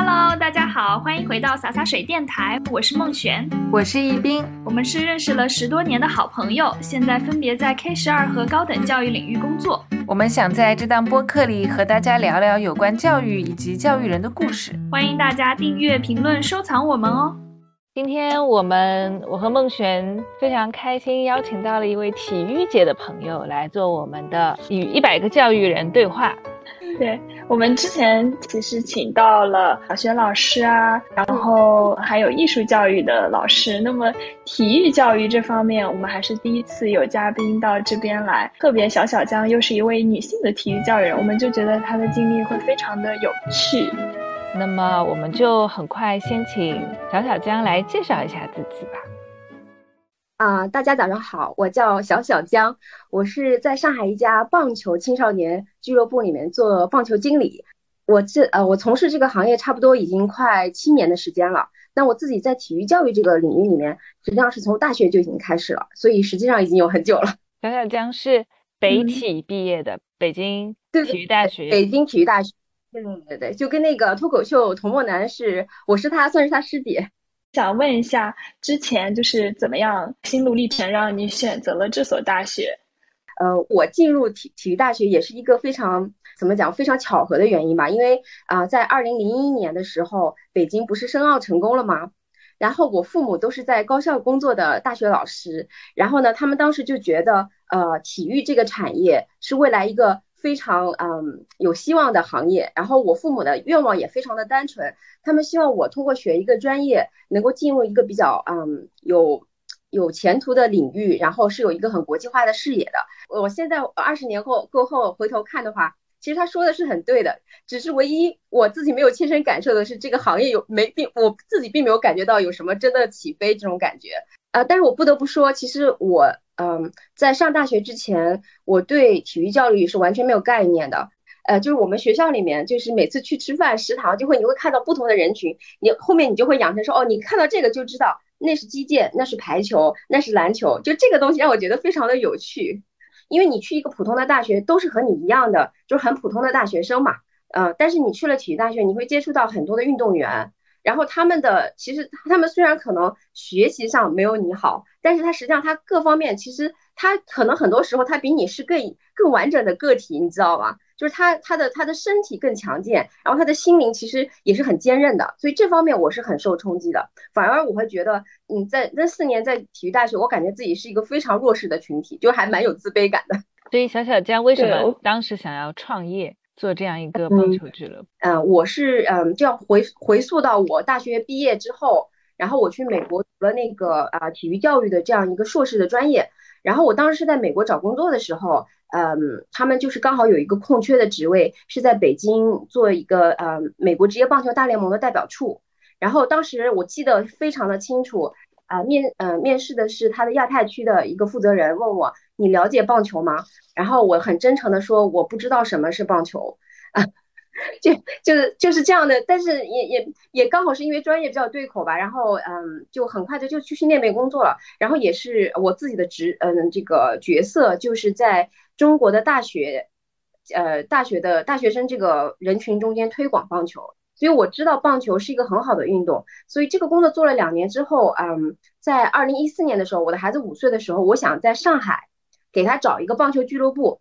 Hello，大家好，欢迎回到洒洒水电台，我是孟璇，我是易斌，我们是认识了十多年的好朋友，现在分别在 K 十二和高等教育领域工作。我们想在这档播客里和大家聊聊有关教育以及教育人的故事，欢迎大家订阅、评论、收藏我们哦。今天我们我和孟璇非常开心，邀请到了一位体育界的朋友来做我们的与一百个教育人对话。对我们之前其实请到了小学老师啊，然后还有艺术教育的老师。那么体育教育这方面，我们还是第一次有嘉宾到这边来。特别小小江又是一位女性的体育教育人，我们就觉得她的经历会非常的有趣。那么我们就很快先请小小江来介绍一下自己吧。啊，大家早上好，我叫小小江，我是在上海一家棒球青少年俱乐部里面做棒球经理。我这呃，我从事这个行业差不多已经快七年的时间了。那我自己在体育教育这个领域里面，实际上是从大学就已经开始了，所以实际上已经有很久了。小小江是北体毕业的，北京体育大学，北京体育大学。对对对对，就跟那个脱口秀童梦男是，我是他，算是他师弟。想问一下，之前就是怎么样心路历程让你选择了这所大学？呃，我进入体体育大学也是一个非常怎么讲，非常巧合的原因吧。因为啊，在二零零一年的时候，北京不是申奥成功了吗？然后我父母都是在高校工作的大学老师，然后呢，他们当时就觉得，呃，体育这个产业是未来一个。非常嗯有希望的行业，然后我父母的愿望也非常的单纯，他们希望我通过学一个专业，能够进入一个比较嗯有有前途的领域，然后是有一个很国际化的视野的。我现在二十年后过后回头看的话，其实他说的是很对的，只是唯一我自己没有亲身感受的是这个行业有没并我自己并没有感觉到有什么真的起飞这种感觉。呃，但是我不得不说，其实我。嗯，在上大学之前，我对体育教育是完全没有概念的。呃，就是我们学校里面，就是每次去吃饭，食堂就会你会看到不同的人群，你后面你就会养成说，哦，你看到这个就知道那是击剑，那是排球，那是篮球，就这个东西让我觉得非常的有趣。因为你去一个普通的大学，都是和你一样的，就是很普通的大学生嘛。嗯，但是你去了体育大学，你会接触到很多的运动员。然后他们的其实他们虽然可能学习上没有你好，但是他实际上他各方面其实他可能很多时候他比你是更更完整的个体，你知道吗？就是他他的他的身体更强健，然后他的心灵其实也是很坚韧的，所以这方面我是很受冲击的。反而我会觉得，嗯，在那四年在体育大学，我感觉自己是一个非常弱势的群体，就还蛮有自卑感的。所以小小江为什么当时想要创业？做这样一个棒球俱乐部，嗯，我是嗯，这样回回溯到我大学毕业之后，然后我去美国读了那个啊体育教育的这样一个硕士的专业，然后我当时是在美国找工作的时候，嗯，他们就是刚好有一个空缺的职位是在北京做一个呃美国职业棒球大联盟的代表处，然后当时我记得非常的清楚，啊面呃面试的是他的亚太区的一个负责人，问我你了解棒球吗？然后我很真诚的说，我不知道什么是棒球，啊，就就是就是这样的，但是也也也刚好是因为专业比较对口吧，然后嗯，就很快的就去那边工作了，然后也是我自己的职嗯这个角色就是在中国的大学，呃大学的大学生这个人群中间推广棒球，所以我知道棒球是一个很好的运动，所以这个工作做了两年之后，嗯，在二零一四年的时候，我的孩子五岁的时候，我想在上海。给他找一个棒球俱乐部，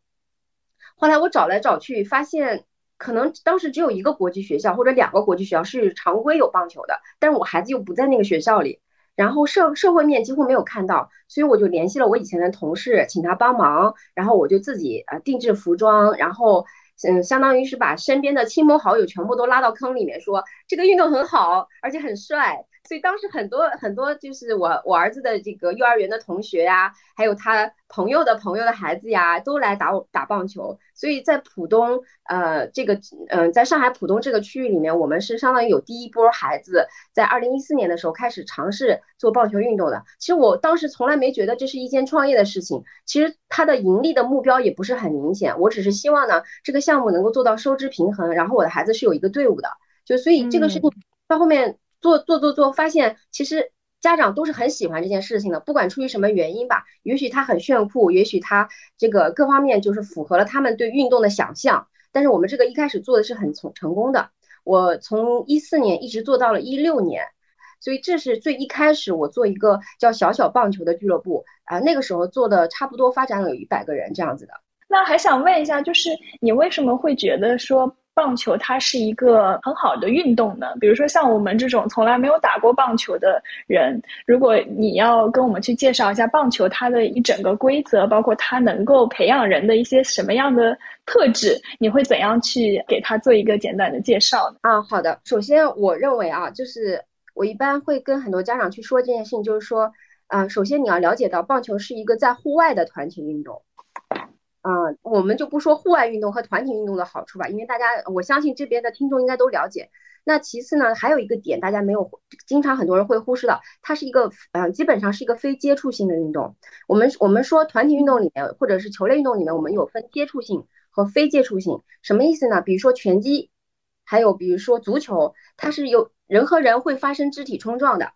后来我找来找去，发现可能当时只有一个国际学校或者两个国际学校是常规有棒球的，但是我孩子又不在那个学校里，然后社社会面几乎没有看到，所以我就联系了我以前的同事，请他帮忙，然后我就自己呃定制服装，然后嗯，相当于是把身边的亲朋好友全部都拉到坑里面，说这个运动很好，而且很帅。所以当时很多很多就是我我儿子的这个幼儿园的同学呀，还有他朋友的朋友的孩子呀，都来打打棒球。所以在浦东，呃，这个嗯，在上海浦东这个区域里面，我们是相当于有第一波孩子在二零一四年的时候开始尝试做棒球运动的。其实我当时从来没觉得这是一件创业的事情，其实它的盈利的目标也不是很明显。我只是希望呢，这个项目能够做到收支平衡，然后我的孩子是有一个队伍的。就所以这个事情到后面。做做做做，发现其实家长都是很喜欢这件事情的，不管出于什么原因吧，也许他很炫酷，也许他这个各方面就是符合了他们对运动的想象。但是我们这个一开始做的是很成成功的。我从一四年一直做到了一六年，所以这是最一开始我做一个叫小小棒球的俱乐部啊，那个时候做的差不多发展了有一百个人这样子的。那还想问一下，就是你为什么会觉得说棒球它是一个很好的运动呢？比如说像我们这种从来没有打过棒球的人，如果你要跟我们去介绍一下棒球它的一整个规则，包括它能够培养人的一些什么样的特质，你会怎样去给他做一个简短的介绍呢？啊，好的。首先，我认为啊，就是我一般会跟很多家长去说这件事情，就是说，啊，首先你要了解到棒球是一个在户外的团体运动。嗯，我们就不说户外运动和团体运动的好处吧，因为大家我相信这边的听众应该都了解。那其次呢，还有一个点大家没有，经常很多人会忽视到，它是一个嗯，基本上是一个非接触性的运动。我们我们说团体运动里面或者是球类运动里面，我们有分接触性和非接触性，什么意思呢？比如说拳击，还有比如说足球，它是有人和人会发生肢体冲撞的，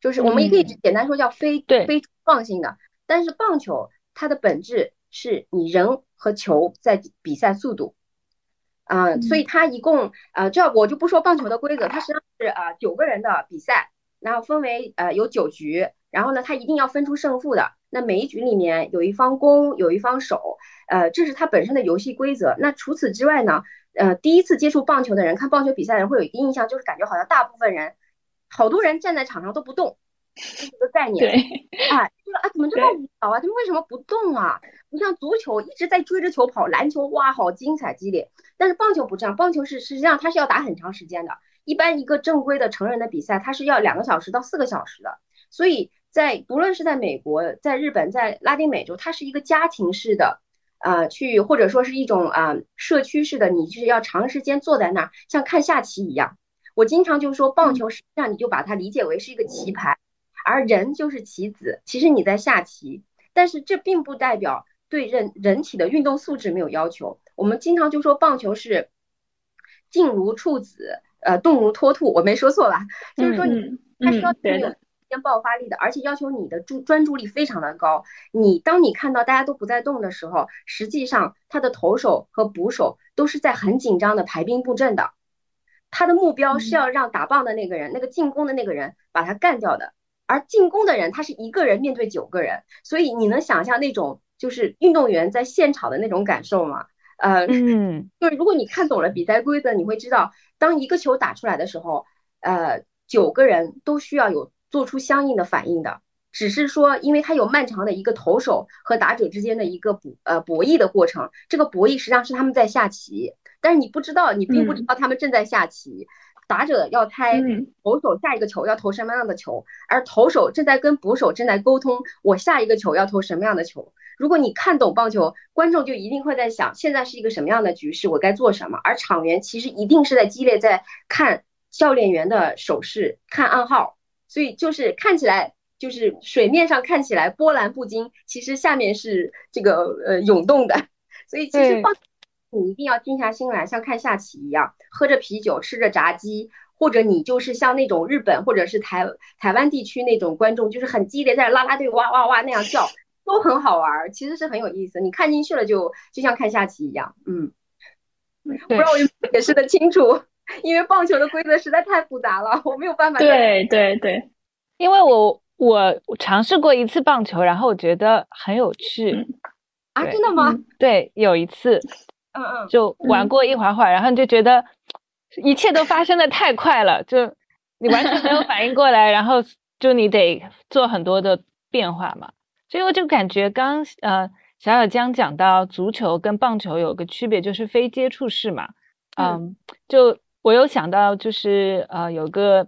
就是我们也可以简单说叫非非冲撞性的。但是棒球它的本质。是你人和球在比赛速度，啊，所以它一共啊，这我就不说棒球的规则，它实际上是啊九个人的比赛，然后分为呃有九局，然后呢，它一定要分出胜负的。那每一局里面有一方攻，有一方守，呃，这是它本身的游戏规则。那除此之外呢，呃，第一次接触棒球的人，看棒球比赛的人会有一个印象，就是感觉好像大部分人，好多人站在场上都不动。这个概念，哎，就是啊，怎么这么无聊啊？他们为什么不动啊？不像足球一直在追着球跑，篮球哇，好精彩激烈。但是棒球不这样，棒球是实际上它是要打很长时间的。一般一个正规的成人的比赛，它是要两个小时到四个小时的。所以在不论是在美国、在日本、在拉丁美洲，它是一个家庭式的，呃，去或者说是一种啊社区式的，你就是要长时间坐在那儿，像看下棋一样。我经常就说，棒球实际上你就把它理解为是一个棋盘。而人就是棋子，其实你在下棋，但是这并不代表对人人体的运动素质没有要求。我们经常就说棒球是静如处子，呃，动如脱兔，我没说错吧？就是说你它是要求你有间爆发力的，而且要求你的注专注力非常的高。你当你看到大家都不在动的时候，实际上他的投手和捕手都是在很紧张的排兵布阵的，他的目标是要让打棒的那个人，那个进攻的那个人把他干掉的。而进攻的人他是一个人面对九个人，所以你能想象那种就是运动员在现场的那种感受吗？呃，嗯，就是如果你看懂了比赛规则，你会知道，当一个球打出来的时候，呃，九个人都需要有做出相应的反应的，只是说，因为它有漫长的一个投手和打者之间的一个博呃博弈的过程，这个博弈实际上是他们在下棋，但是你不知道，你并不知道他们正在下棋。打者要猜投手下一个球要投什么样的球，而投手正在跟捕手正在沟通，我下一个球要投什么样的球。如果你看懂棒球，观众就一定会在想，现在是一个什么样的局势，我该做什么。而场员其实一定是在激烈在看教练员的手势，看暗号，所以就是看起来就是水面上看起来波澜不惊，其实下面是这个呃涌动的。所以其实棒。你一定要静下心来，像看下棋一样，喝着啤酒，吃着炸鸡，或者你就是像那种日本或者是台台湾地区那种观众，就是很激烈，在拉拉队哇哇哇那样叫，都很好玩，其实是很有意思。你看进去了，就就像看下棋一样。嗯，不知道我解释的清楚，因为棒球的规则实在太复杂了，我没有办法。对对对，因为我我尝试过一次棒球，然后我觉得很有趣。啊，真的吗？对，有一次。嗯嗯，就玩过一会儿会儿，然后你就觉得一切都发生的太快了，就你完全没有反应过来，然后就你得做很多的变化嘛。所以我就感觉刚呃小小江讲到足球跟棒球有个区别，就是非接触式嘛。嗯，就我有想到就是呃有个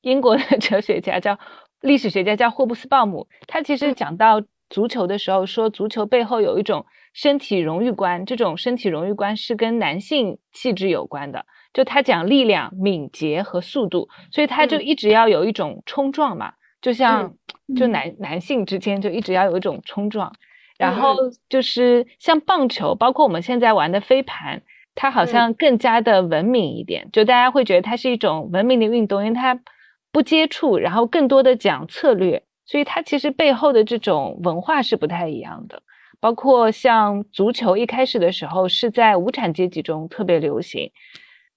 英国的 哲学家叫历史学家叫霍布斯鲍姆，他其实讲到足球的时候说，足球背后有一种。身体荣誉观，这种身体荣誉观是跟男性气质有关的。就他讲力量、敏捷和速度，所以他就一直要有一种冲撞嘛，就像就男男性之间就一直要有一种冲撞。然后就是像棒球，包括我们现在玩的飞盘，它好像更加的文明一点，就大家会觉得它是一种文明的运动，因为它不接触，然后更多的讲策略，所以它其实背后的这种文化是不太一样的。包括像足球，一开始的时候是在无产阶级中特别流行，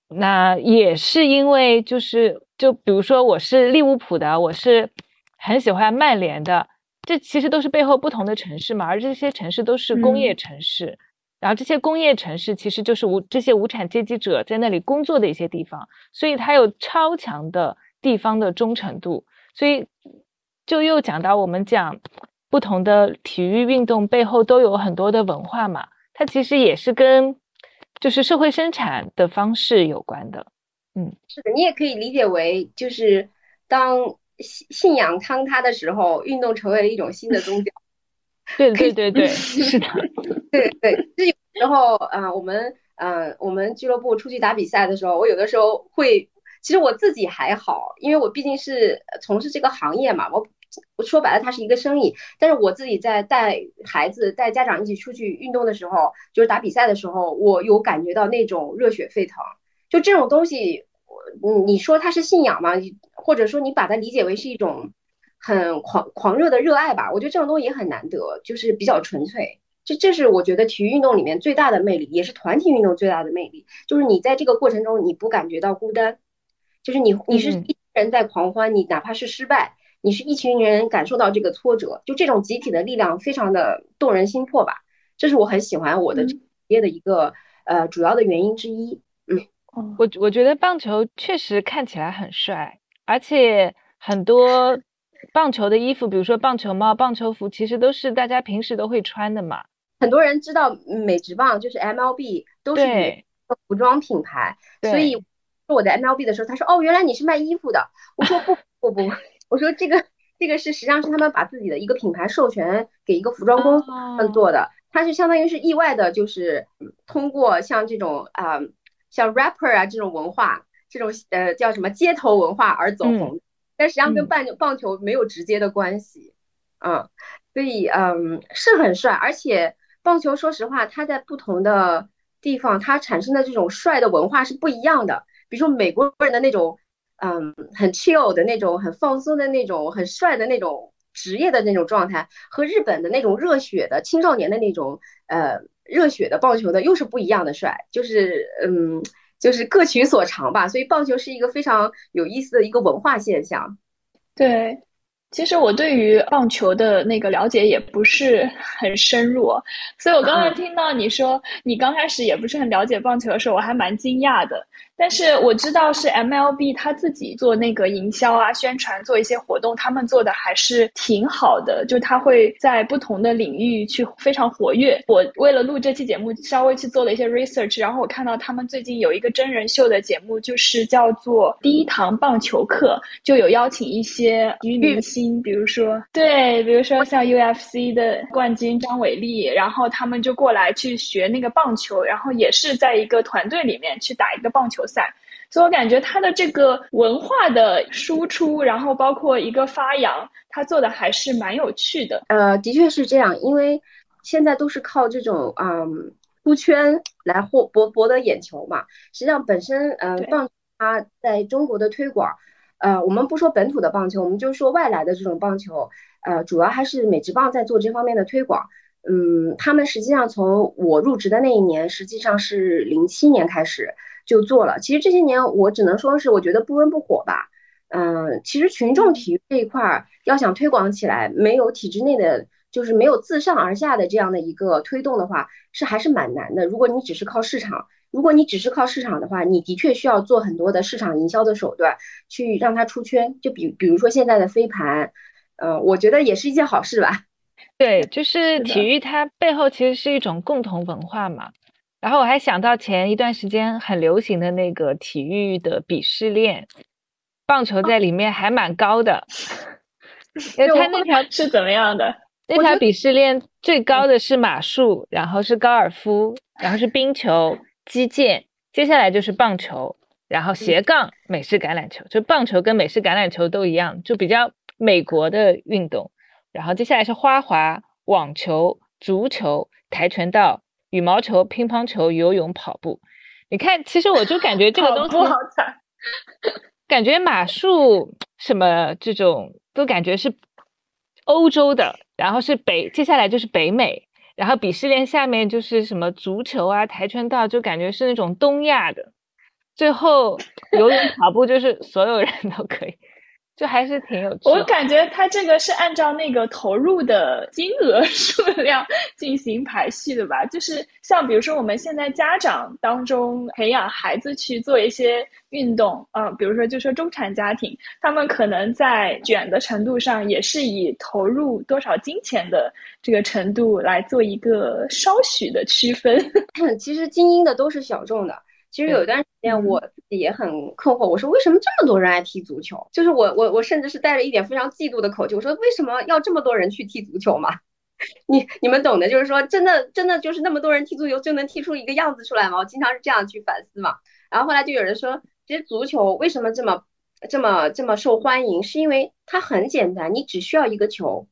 那也是因为就是就比如说我是利物浦的，我是很喜欢曼联的，这其实都是背后不同的城市嘛，而这些城市都是工业城市，然后这些工业城市其实就是无这些无产阶级者在那里工作的一些地方，所以它有超强的地方的忠诚度，所以就又讲到我们讲不同的体育运动背后都有很多的文化嘛，它其实也是跟。就是社会生产的方式有关的，嗯，是的，你也可以理解为，就是当信信仰坍塌的时候，运动成为了一种新的宗教。对对对对，是的，对对。就有时候啊，我们嗯，我们俱乐部出去打比赛的时候，我有的时候会，其实我自己还好，因为我毕竟是从事这个行业嘛，我。我说白了，它是一个生意。但是我自己在带孩子、带家长一起出去运动的时候，就是打比赛的时候，我有感觉到那种热血沸腾。就这种东西，嗯，你说它是信仰吗？或者说你把它理解为是一种很狂狂热的热爱吧？我觉得这种东西也很难得，就是比较纯粹。这这是我觉得体育运动里面最大的魅力，也是团体运动最大的魅力，就是你在这个过程中你不感觉到孤单，就是你你是一人在狂欢，你哪怕是失败。你是一群人感受到这个挫折，就这种集体的力量非常的动人心魄吧，这是我很喜欢我的职业的一个呃主要的原因之一。嗯，我我觉得棒球确实看起来很帅，而且很多棒球的衣服，比如说棒球帽、棒球服，其实都是大家平时都会穿的嘛。很多人知道美职棒就是 MLB 都是服装品牌，所以说我在 MLB 的时候，他说哦，原来你是卖衣服的。我说不不不。我说这个这个是实际上是他们把自己的一个品牌授权给一个服装公司做的，它是相当于是意外的，就是通过像这种啊像 rapper 啊这种文化，这种呃叫什么街头文化而走红，但实际上跟棒棒球没有直接的关系，嗯，所以嗯是很帅，而且棒球说实话，它在不同的地方它产生的这种帅的文化是不一样的，比如说美国人的那种。嗯，很 chill 的那种，很放松的那种，很帅的那种职业的那种状态，和日本的那种热血的青少年的那种呃热血的棒球的又是不一样的帅，就是嗯，就是各取所长吧。所以棒球是一个非常有意思的一个文化现象。对。其实我对于棒球的那个了解也不是很深入，所以我刚才听到你说你刚开始也不是很了解棒球的时候，我还蛮惊讶的。但是我知道是 MLB 他自己做那个营销啊、宣传，做一些活动，他们做的还是挺好的。就他会在不同的领域去非常活跃。我为了录这期节目，稍微去做了一些 research，然后我看到他们最近有一个真人秀的节目，就是叫做《第一堂棒球课》，就有邀请一些体育明星。比如说，对，比如说像 UFC 的冠军张伟丽，然后他们就过来去学那个棒球，然后也是在一个团队里面去打一个棒球赛，所以我感觉他的这个文化的输出，然后包括一个发扬，他做的还是蛮有趣的。呃，的确是这样，因为现在都是靠这种嗯出圈来获博博得眼球嘛。实际上，本身嗯棒它在中国的推广。呃，我们不说本土的棒球，我们就说外来的这种棒球，呃，主要还是美职棒在做这方面的推广。嗯，他们实际上从我入职的那一年，实际上是零七年开始就做了。其实这些年，我只能说是我觉得不温不火吧。嗯，其实群众体育这一块儿要想推广起来，没有体制内的，就是没有自上而下的这样的一个推动的话，是还是蛮难的。如果你只是靠市场。如果你只是靠市场的话，你的确需要做很多的市场营销的手段，去让它出圈。就比比如说现在的飞盘，嗯，我觉得也是一件好事吧。对，就是体育它背后其实是一种共同文化嘛。然后我还想到前一段时间很流行的那个体育的鄙视链，棒球在里面还蛮高的。因为它那条是怎么样的？那条鄙视链最高的是马术，然后是高尔夫，然后是冰球。击剑，接下来就是棒球，然后斜杠美式橄榄球，就棒球跟美式橄榄球都一样，就比较美国的运动。然后接下来是花滑、网球、足球、跆拳道、羽毛球、乒乓球、游泳、跑步。你看，其实我就感觉这个东西，好惨，感觉马术什么这种都感觉是欧洲的，然后是北，接下来就是北美。然后鄙视链下面就是什么足球啊、跆拳道，就感觉是那种东亚的。最后游泳、跑步就是所有人都可以。就还是挺有趣。我感觉他这个是按照那个投入的金额 数量进行排序的吧？就是像比如说我们现在家长当中培养孩子去做一些运动，呃，比如说就说中产家庭，他们可能在卷的程度上也是以投入多少金钱的这个程度来做一个稍许的区分。其实精英的都是小众的。其实有一段时间，我自己也很困惑，我说为什么这么多人爱踢足球？就是我我我甚至是带着一点非常嫉妒的口气，我说为什么要这么多人去踢足球嘛？你你们懂的，就是说真的真的就是那么多人踢足球就能踢出一个样子出来吗？我经常是这样去反思嘛。然后后来就有人说，其实足球为什么这么这么这么受欢迎，是因为它很简单，你只需要一个球，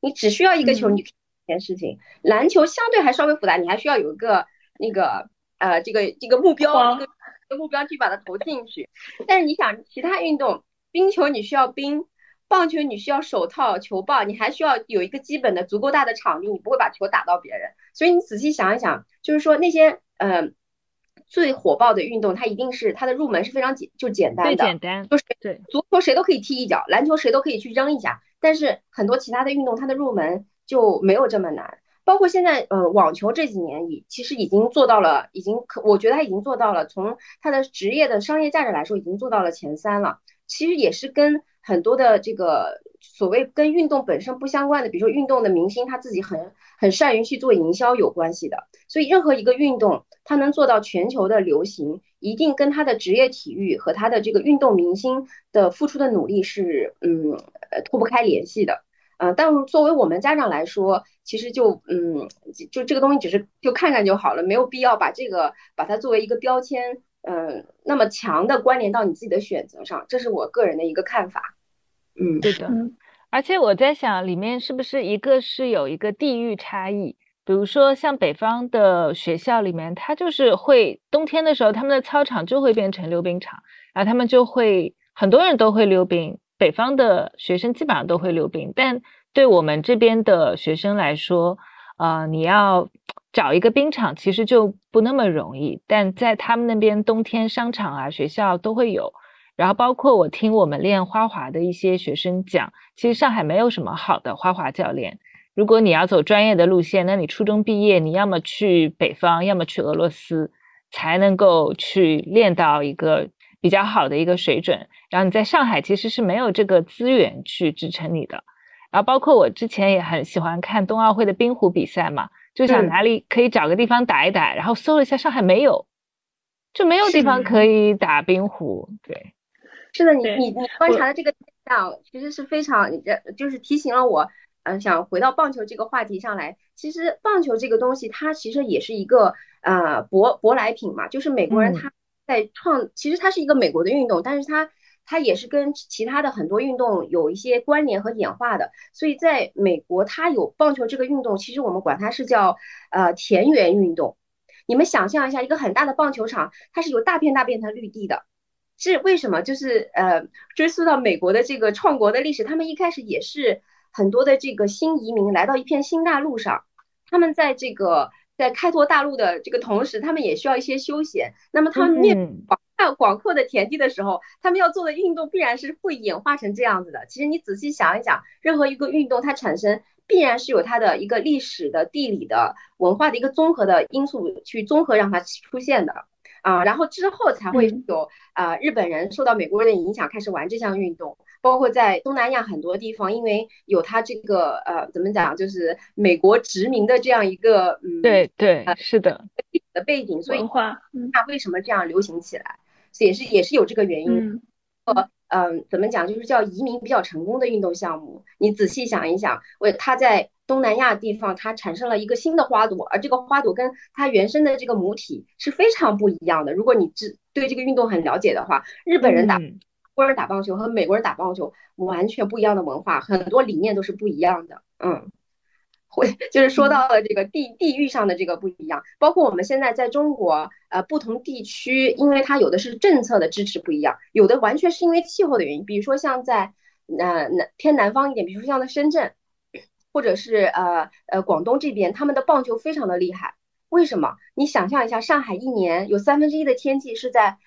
你只需要一个球，你这件事情。篮球相对还稍微复杂，你还需要有一个那个。呃，这个这个目标，这个目标去把它投进去。但是你想，其他运动，冰球你需要冰，棒球你需要手套、球棒，你还需要有一个基本的足够大的场地，你不会把球打到别人。所以你仔细想一想，就是说那些呃最火爆的运动，它一定是它的入门是非常简就简单的，简单，就是对足球谁都可以踢一脚，篮球谁都可以去扔一下。但是很多其他的运动，它的入门就没有这么难。包括现在，呃，网球这几年已其实已经做到了，已经可，我觉得他已经做到了，从他的职业的商业价值来说，已经做到了前三了。其实也是跟很多的这个所谓跟运动本身不相关的，比如说运动的明星他自己很很善于去做营销有关系的。所以任何一个运动，它能做到全球的流行，一定跟他的职业体育和他的这个运动明星的付出的努力是，嗯，脱不开联系的。呃，但是作为我们家长来说，其实就嗯，就这个东西只是就看看就好了，没有必要把这个把它作为一个标签，嗯，那么强的关联到你自己的选择上，这是我个人的一个看法。嗯，对的。而且我在想，里面是不是一个是有一个地域差异？比如说像北方的学校里面，它就是会冬天的时候，他们的操场就会变成溜冰场，然后他们就会很多人都会溜冰。北方的学生基本上都会溜冰，但对我们这边的学生来说，呃，你要找一个冰场其实就不那么容易。但在他们那边，冬天商场啊、学校都会有。然后包括我听我们练花滑的一些学生讲，其实上海没有什么好的花滑教练。如果你要走专业的路线，那你初中毕业，你要么去北方，要么去俄罗斯，才能够去练到一个。比较好的一个水准，然后你在上海其实是没有这个资源去支撑你的，然后包括我之前也很喜欢看冬奥会的冰壶比赛嘛，就想哪里可以找个地方打一打，然后搜了一下上海没有，就没有地方可以打冰壶。对，是的，你你你观察的这个现象其实是非常，就是提醒了我，嗯，想回到棒球这个话题上来。其实棒球这个东西它其实也是一个呃舶舶来品嘛，就是美国人他。在创，其实它是一个美国的运动，但是它它也是跟其他的很多运动有一些关联和演化的。所以在美国，它有棒球这个运动，其实我们管它是叫呃田园运动。你们想象一下，一个很大的棒球场，它是有大片大片的绿地的。是为什么？就是呃追溯到美国的这个创国的历史，他们一开始也是很多的这个新移民来到一片新大陆上，他们在这个。在开拓大陆的这个同时，他们也需要一些休闲。那么他们面广大广阔的田地的时候，他们要做的运动必然是会演化成这样子的。其实你仔细想一想，任何一个运动它产生，必然是有它的一个历史的、地理的、文化的一个综合的因素去综合让它出现的啊。然后之后才会有啊日本人受到美国人的影响开始玩这项运动。包括在东南亚很多地方，因为有它这个呃，怎么讲，就是美国殖民的这样一个嗯，对对，是的，的背景，所以那为什么这样流行起来，也是也是有这个原因。呃嗯，怎么讲，就是叫移民比较成功的运动项目。你仔细想一想，为它在东南亚地方，它产生了一个新的花朵，而这个花朵跟它原生的这个母体是非常不一样的。如果你知对这个运动很了解的话，日本人打。国人打棒球和美国人打棒球完全不一样的文化，很多理念都是不一样的。嗯，会就是说到了这个地地域上的这个不一样，包括我们现在在中国，呃，不同地区，因为它有的是政策的支持不一样，有的完全是因为气候的原因。比如说像在呃南偏南方一点，比如说像在深圳，或者是呃呃广东这边，他们的棒球非常的厉害。为什么？你想象一下，上海一年有三分之一的天气是在。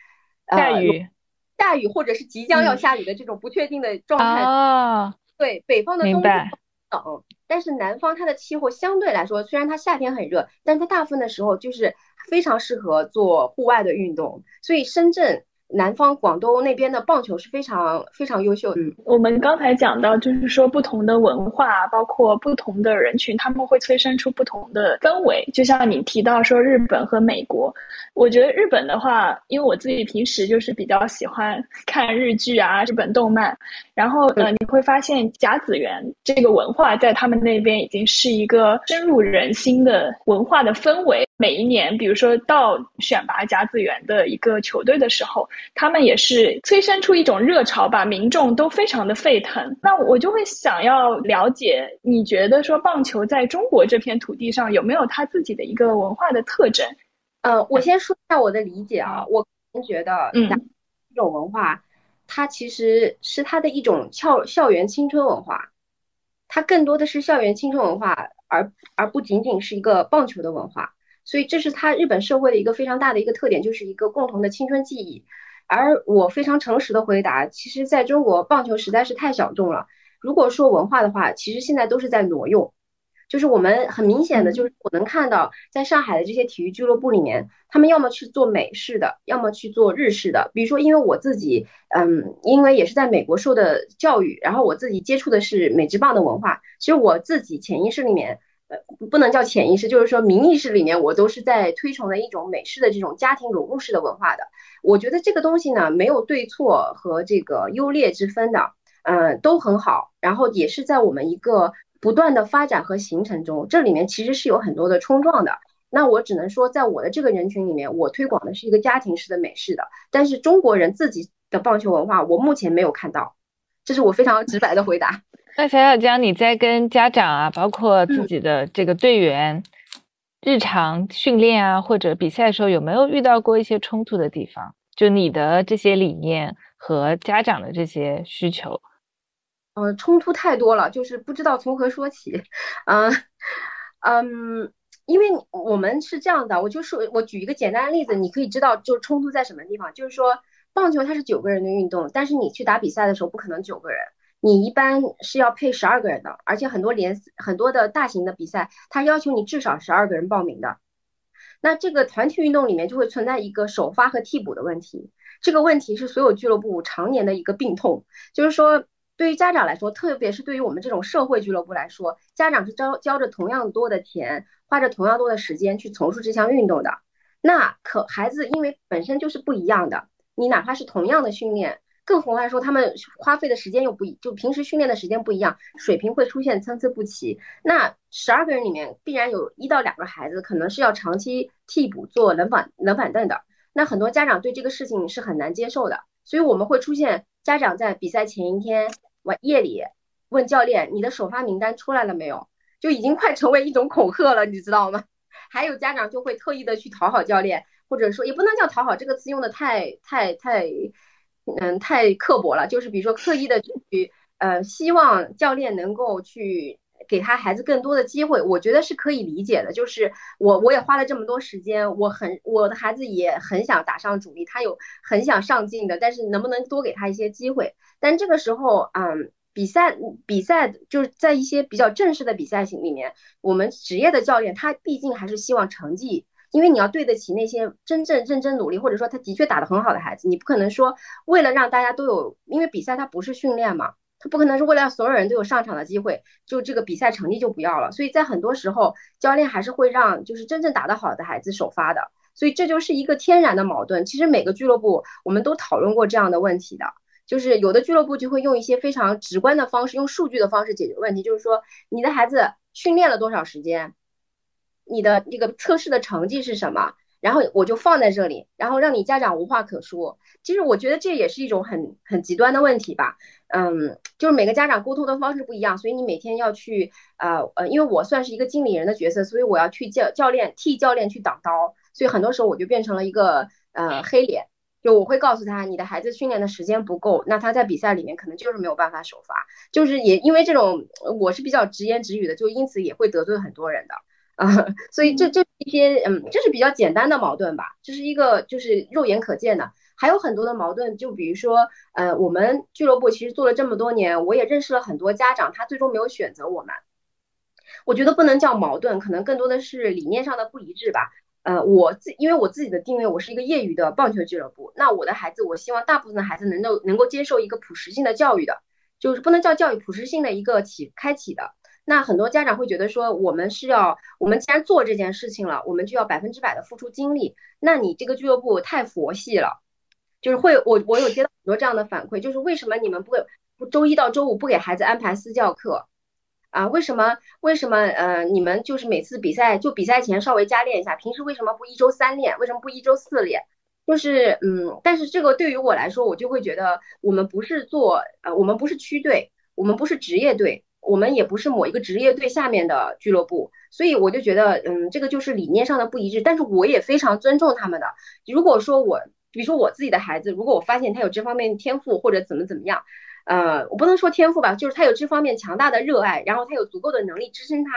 下雨，下雨或者是即将要下雨的这种不确定的状态。哦，对，北方的冬天冷，但是南方它的气候相对来说，虽然它夏天很热，但它大部分的时候就是非常适合做户外的运动，所以深圳。南方广东那边的棒球是非常非常优秀。嗯，我们刚才讲到，就是说不同的文化，包括不同的人群，他们会催生出不同的氛围。就像你提到说日本和美国，我觉得日本的话，因为我自己平时就是比较喜欢看日剧啊、日本动漫，然后呃，你会发现甲子园这个文化在他们那边已经是一个深入人心的文化的氛围。每一年，比如说到选拔甲子园的一个球队的时候，他们也是催生出一种热潮，吧民众都非常的沸腾。那我就会想要了解，你觉得说棒球在中国这片土地上有没有它自己的一个文化的特征？呃，我先说一下我的理解啊，我觉得，嗯，这种文化，它其实是它的一种校校园青春文化，它更多的是校园青春文化，而而不仅仅是一个棒球的文化。所以这是他日本社会的一个非常大的一个特点，就是一个共同的青春记忆。而我非常诚实的回答，其实在中国棒球实在是太小众了。如果说文化的话，其实现在都是在挪用。就是我们很明显的就是我能看到，在上海的这些体育俱乐部里面，他们要么去做美式的，要么去做日式的。比如说，因为我自己，嗯，因为也是在美国受的教育，然后我自己接触的是美职棒的文化，其实我自己潜意识里面。呃，不能叫潜意识，就是说名意识里面，我都是在推崇的一种美式的这种家庭融入式的文化的。我觉得这个东西呢，没有对错和这个优劣之分的，嗯，都很好。然后也是在我们一个不断的发展和形成中，这里面其实是有很多的冲撞的。那我只能说，在我的这个人群里面，我推广的是一个家庭式的美式的，但是中国人自己的棒球文化，我目前没有看到。这是我非常直白的回答。那小小江，你在跟家长啊，包括自己的这个队员，日常训练啊，或者比赛的时候，有没有遇到过一些冲突的地方？就你的这些理念和家长的这些需求？呃，冲突太多了，就是不知道从何说起。嗯嗯，因为我们是这样的，我就说，我举一个简单的例子，你可以知道，就冲突在什么地方。就是说，棒球它是九个人的运动，但是你去打比赛的时候，不可能九个人。你一般是要配十二个人的，而且很多联很多的大型的比赛，它要求你至少十二个人报名的。那这个团体运动里面就会存在一个首发和替补的问题，这个问题是所有俱乐部常年的一个病痛。就是说，对于家长来说，特别是对于我们这种社会俱乐部来说，家长是交交着同样多的钱，花着同样多的时间去从事这项运动的。那可孩子因为本身就是不一样的，你哪怕是同样的训练。更何况说他们花费的时间又不一，就平时训练的时间不一样，水平会出现参差不齐。那十二个人里面必然有一到两个孩子可能是要长期替补做冷板冷板凳的。那很多家长对这个事情是很难接受的，所以我们会出现家长在比赛前一天晚夜里问教练：“你的首发名单出来了没有？”就已经快成为一种恐吓了，你知道吗？还有家长就会特意的去讨好教练，或者说也不能叫讨好这个词用的太太太。嗯，太刻薄了，就是比如说刻意的去，呃，希望教练能够去给他孩子更多的机会，我觉得是可以理解的。就是我我也花了这么多时间，我很我的孩子也很想打上主力，他有很想上进的，但是能不能多给他一些机会？但这个时候，嗯，比赛比赛就是在一些比较正式的比赛型里面，我们职业的教练他毕竟还是希望成绩。因为你要对得起那些真正认真努力，或者说他的确打得很好的孩子，你不可能说为了让大家都有，因为比赛它不是训练嘛，他不可能是为了让所有人都有上场的机会，就这个比赛成绩就不要了。所以在很多时候，教练还是会让就是真正打得好的孩子首发的。所以这就是一个天然的矛盾。其实每个俱乐部我们都讨论过这样的问题的，就是有的俱乐部就会用一些非常直观的方式，用数据的方式解决问题，就是说你的孩子训练了多少时间。你的这个测试的成绩是什么？然后我就放在这里，然后让你家长无话可说。其实我觉得这也是一种很很极端的问题吧。嗯，就是每个家长沟通的方式不一样，所以你每天要去呃呃，因为我算是一个经理人的角色，所以我要去教教练替教练去挡刀，所以很多时候我就变成了一个呃黑脸。就我会告诉他，你的孩子训练的时间不够，那他在比赛里面可能就是没有办法首发。就是也因为这种，我是比较直言直语的，就因此也会得罪很多人的。啊，所以这这一些，嗯，这是比较简单的矛盾吧，这是一个就是肉眼可见的。还有很多的矛盾，就比如说，呃，我们俱乐部其实做了这么多年，我也认识了很多家长，他最终没有选择我们。我觉得不能叫矛盾，可能更多的是理念上的不一致吧。呃，我自因为我自己的定位，我是一个业余的棒球俱乐部，那我的孩子，我希望大部分的孩子能够能够接受一个普适性的教育的，就是不能叫教育普适性的一个启开启的。那很多家长会觉得说，我们是要，我们既然做这件事情了，我们就要百分之百的付出精力。那你这个俱乐部太佛系了，就是会我我有接到很多这样的反馈，就是为什么你们不不周一到周五不给孩子安排私教课啊？为什么为什么呃你们就是每次比赛就比赛前稍微加练一下，平时为什么不一周三练？为什么不一周四练？就是嗯，但是这个对于我来说，我就会觉得我们不是做呃我们不是区队，我们不是职业队。我们也不是某一个职业队下面的俱乐部，所以我就觉得，嗯，这个就是理念上的不一致。但是我也非常尊重他们的。如果说我，比如说我自己的孩子，如果我发现他有这方面天赋或者怎么怎么样，呃，我不能说天赋吧，就是他有这方面强大的热爱，然后他有足够的能力支撑他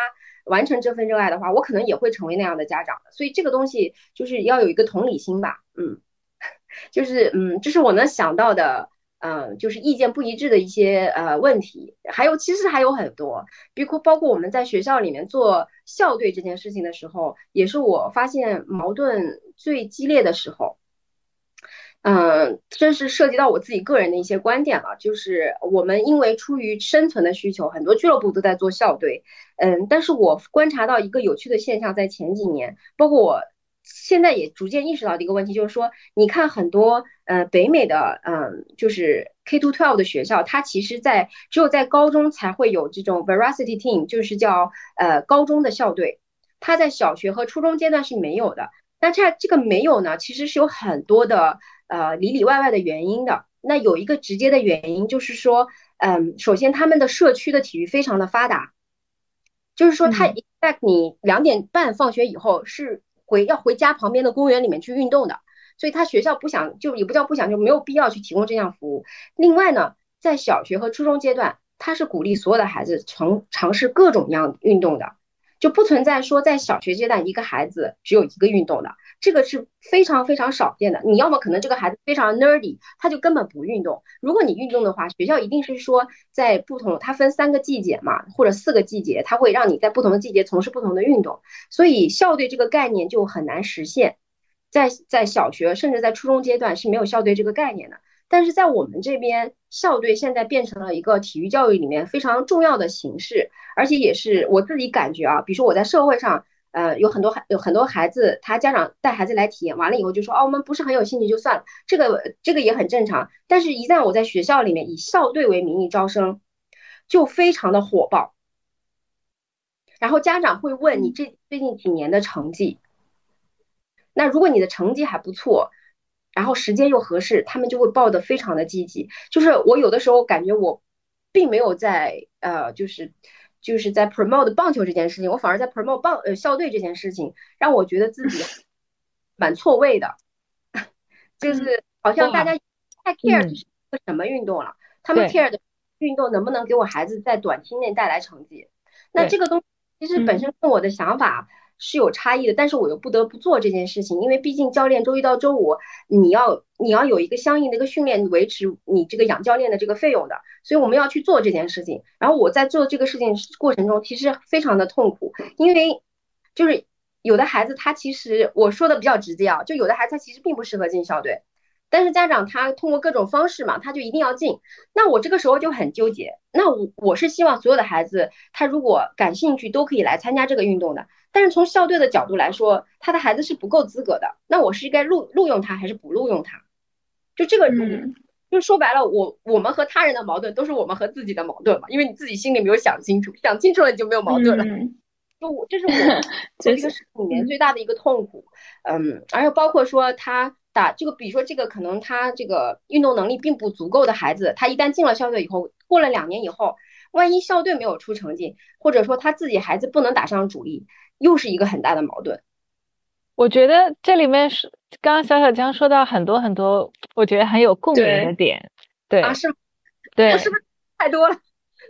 完成这份热爱的话，我可能也会成为那样的家长。所以这个东西就是要有一个同理心吧，嗯，就是嗯，这是我能想到的。嗯，就是意见不一致的一些呃问题，还有其实还有很多，比括包括我们在学校里面做校队这件事情的时候，也是我发现矛盾最激烈的时候。嗯，这是涉及到我自己个人的一些观点了，就是我们因为出于生存的需求，很多俱乐部都在做校队。嗯，但是我观察到一个有趣的现象，在前几年，包括我。现在也逐渐意识到的一个问题，就是说，你看很多呃北美的嗯，就是 K to twelve 的学校，它其实在只有在高中才会有这种 varsity team，就是叫呃高中的校队，它在小学和初中阶段是没有的。那这这个没有呢，其实是有很多的呃里里外外的原因的。那有一个直接的原因就是说，嗯，首先他们的社区的体育非常的发达，就是说他在你两点半放学以后是。回要回家旁边的公园里面去运动的，所以他学校不想就也不叫不想就没有必要去提供这项服务。另外呢，在小学和初中阶段，他是鼓励所有的孩子尝尝试各种样运动的。就不存在说在小学阶段一个孩子只有一个运动的，这个是非常非常少见的。你要么可能这个孩子非常 nerdy，他就根本不运动。如果你运动的话，学校一定是说在不同，它分三个季节嘛，或者四个季节，它会让你在不同的季节从事不同的运动。所以校队这个概念就很难实现，在在小学甚至在初中阶段是没有校队这个概念的。但是在我们这边，校队现在变成了一个体育教育里面非常重要的形式，而且也是我自己感觉啊，比如说我在社会上，呃，有很多孩有很多孩子，他家长带孩子来体验完了以后就说，哦，我们不是很有兴趣就算了，这个这个也很正常。但是，一旦我在学校里面以校队为名义招生，就非常的火爆，然后家长会问你这最近几年的成绩，那如果你的成绩还不错。然后时间又合适，他们就会报的非常的积极。就是我有的时候感觉我，并没有在呃，就是就是在 promote 棒球这件事情，我反而在 promote 棒呃校队这件事情，让我觉得自己蛮错位的。就是好像大家太 care 是个什么运动了，他们 care 的运动能不能给我孩子在短期内带来成绩？那这个东西其实本身跟我的想法。是有差异的，但是我又不得不做这件事情，因为毕竟教练周一到周五你要你要有一个相应的一个训练，维持你这个养教练的这个费用的，所以我们要去做这件事情。然后我在做这个事情过程中，其实非常的痛苦，因为就是有的孩子他其实我说的比较直接啊，就有的孩子他其实并不适合进校队。但是家长他通过各种方式嘛，他就一定要进。那我这个时候就很纠结。那我我是希望所有的孩子，他如果感兴趣都可以来参加这个运动的。但是从校队的角度来说，他的孩子是不够资格的。那我是应该录录用他还是不录用他？就这个，就说白了，我我们和他人的矛盾都是我们和自己的矛盾嘛。因为你自己心里没有想清楚，想清楚了你就没有矛盾了。就我这是我 这个是里面最大的一个痛苦。嗯，而且包括说他。打这个，比如说这个可能他这个运动能力并不足够的孩子，他一旦进了校队以后，过了两年以后，万一校队没有出成绩，或者说他自己孩子不能打上主力，又是一个很大的矛盾。我觉得这里面是刚刚小小江说到很多很多，我觉得很有共鸣的点。对啊，是，对，我是不是 太多了？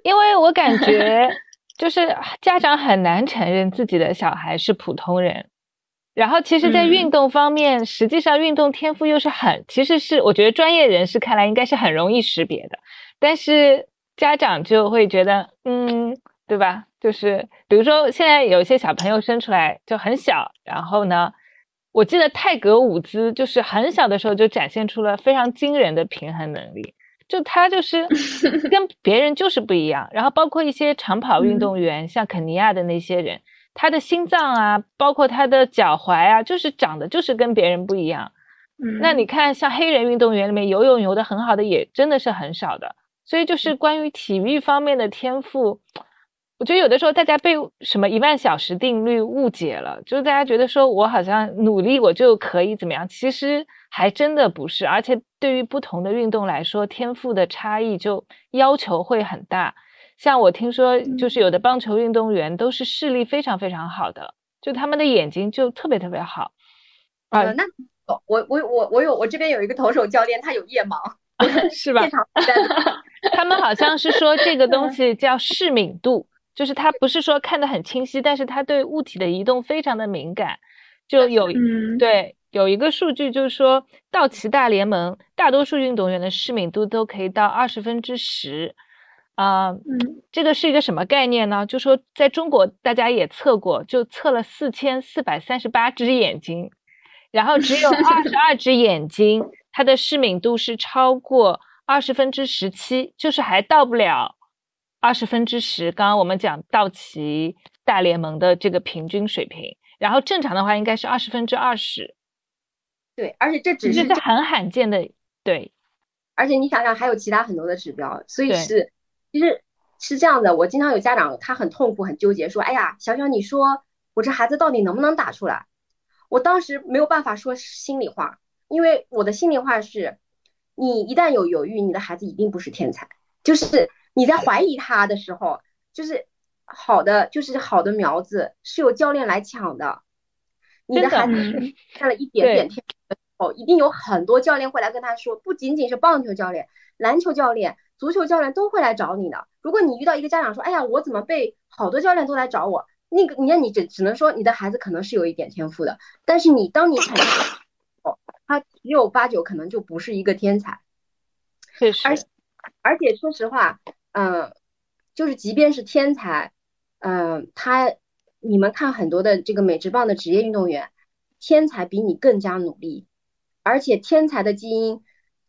因为我感觉 就是家长很难承认自己的小孩是普通人。然后其实，在运动方面，实际上运动天赋又是很，其实是我觉得专业人士看来应该是很容易识别的，但是家长就会觉得，嗯，对吧？就是比如说现在有一些小朋友生出来就很小，然后呢，我记得泰格伍兹就是很小的时候就展现出了非常惊人的平衡能力，就他就是 跟别人就是不一样。然后包括一些长跑运动员，像肯尼亚的那些人。他的心脏啊，包括他的脚踝啊，就是长得就是跟别人不一样。嗯，那你看，像黑人运动员里面游泳游的很好的也真的是很少的。所以就是关于体育方面的天赋，我觉得有的时候大家被什么一万小时定律误解了，就是大家觉得说我好像努力我就可以怎么样，其实还真的不是。而且对于不同的运动来说，天赋的差异就要求会很大。像我听说，就是有的棒球运动员都是视力非常非常好的，就他们的眼睛就特别特别好。啊，那我我我我有我这边有一个投手教练，他有夜盲，是吧？他们好像是说这个东西叫视敏度，就是他不是说看得很清晰，但是他对物体的移动非常的敏感。就有对有一个数据，就是说道奇大联盟大多数运动员的视敏度都可以到二十分之十。啊，嗯，这个是一个什么概念呢？就说在中国，大家也测过，就测了四千四百三十八只眼睛，然后只有 二十二只眼睛，它的视敏度是超过二十分之十七，就是还到不了二十分之十。刚刚我们讲道奇大联盟的这个平均水平，然后正常的话应该是二十分之二十。对，而且这只是很罕见的，对。而且你想想，还有其他很多的指标，所以是。其实是这样的，我经常有家长他很痛苦很纠结，说：“哎呀，小小，你说我这孩子到底能不能打出来？”我当时没有办法说心里话，因为我的心里话是：你一旦有犹豫，你的孩子一定不是天才。就是你在怀疑他的时候，就是好的，就是好的苗子是由教练来抢的。你的孩子看了一 点点天赋，一定有很多教练会来跟他说，不仅仅是棒球教练，篮球教练。足球教练都会来找你的。如果你遇到一个家长说：“哎呀，我怎么被好多教练都来找我？”那个，你看，你只只能说你的孩子可能是有一点天赋的，但是你当你产生哦，他十有八九可能就不是一个天才。确实。而而且说实话，嗯，就是即便是天才，嗯，他你们看很多的这个美职棒的职业运动员，天才比你更加努力，而且天才的基因。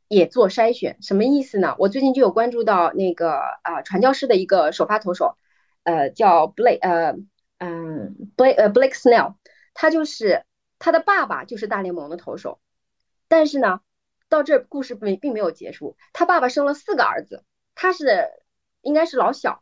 也做筛选，什么意思呢？我最近就有关注到那个啊传教士的一个首发投手，呃，叫 Blake，呃，嗯，Blake，呃，Blake Snell，他就是他的爸爸就是大联盟的投手，但是呢，到这故事没并没有结束，他爸爸生了四个儿子，他是应该是老小，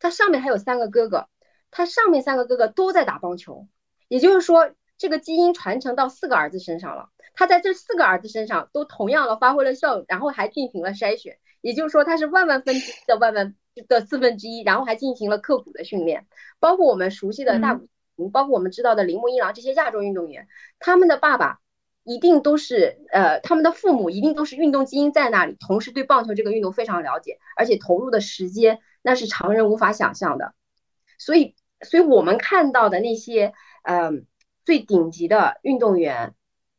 他上面还有三个哥哥，他上面三个哥哥都在打棒球，也就是说这个基因传承到四个儿子身上了。他在这四个儿子身上都同样的发挥了效用，然后还进行了筛选，也就是说他是万万分之一的万万的四分之一，然后还进行了刻苦的训练，包括我们熟悉的大谷包括我们知道的铃木一郎这些亚洲运动员，他们的爸爸一定都是呃，他们的父母一定都是运动基因在那里，同时对棒球这个运动非常了解，而且投入的时间那是常人无法想象的，所以，所以我们看到的那些嗯最顶级的运动员。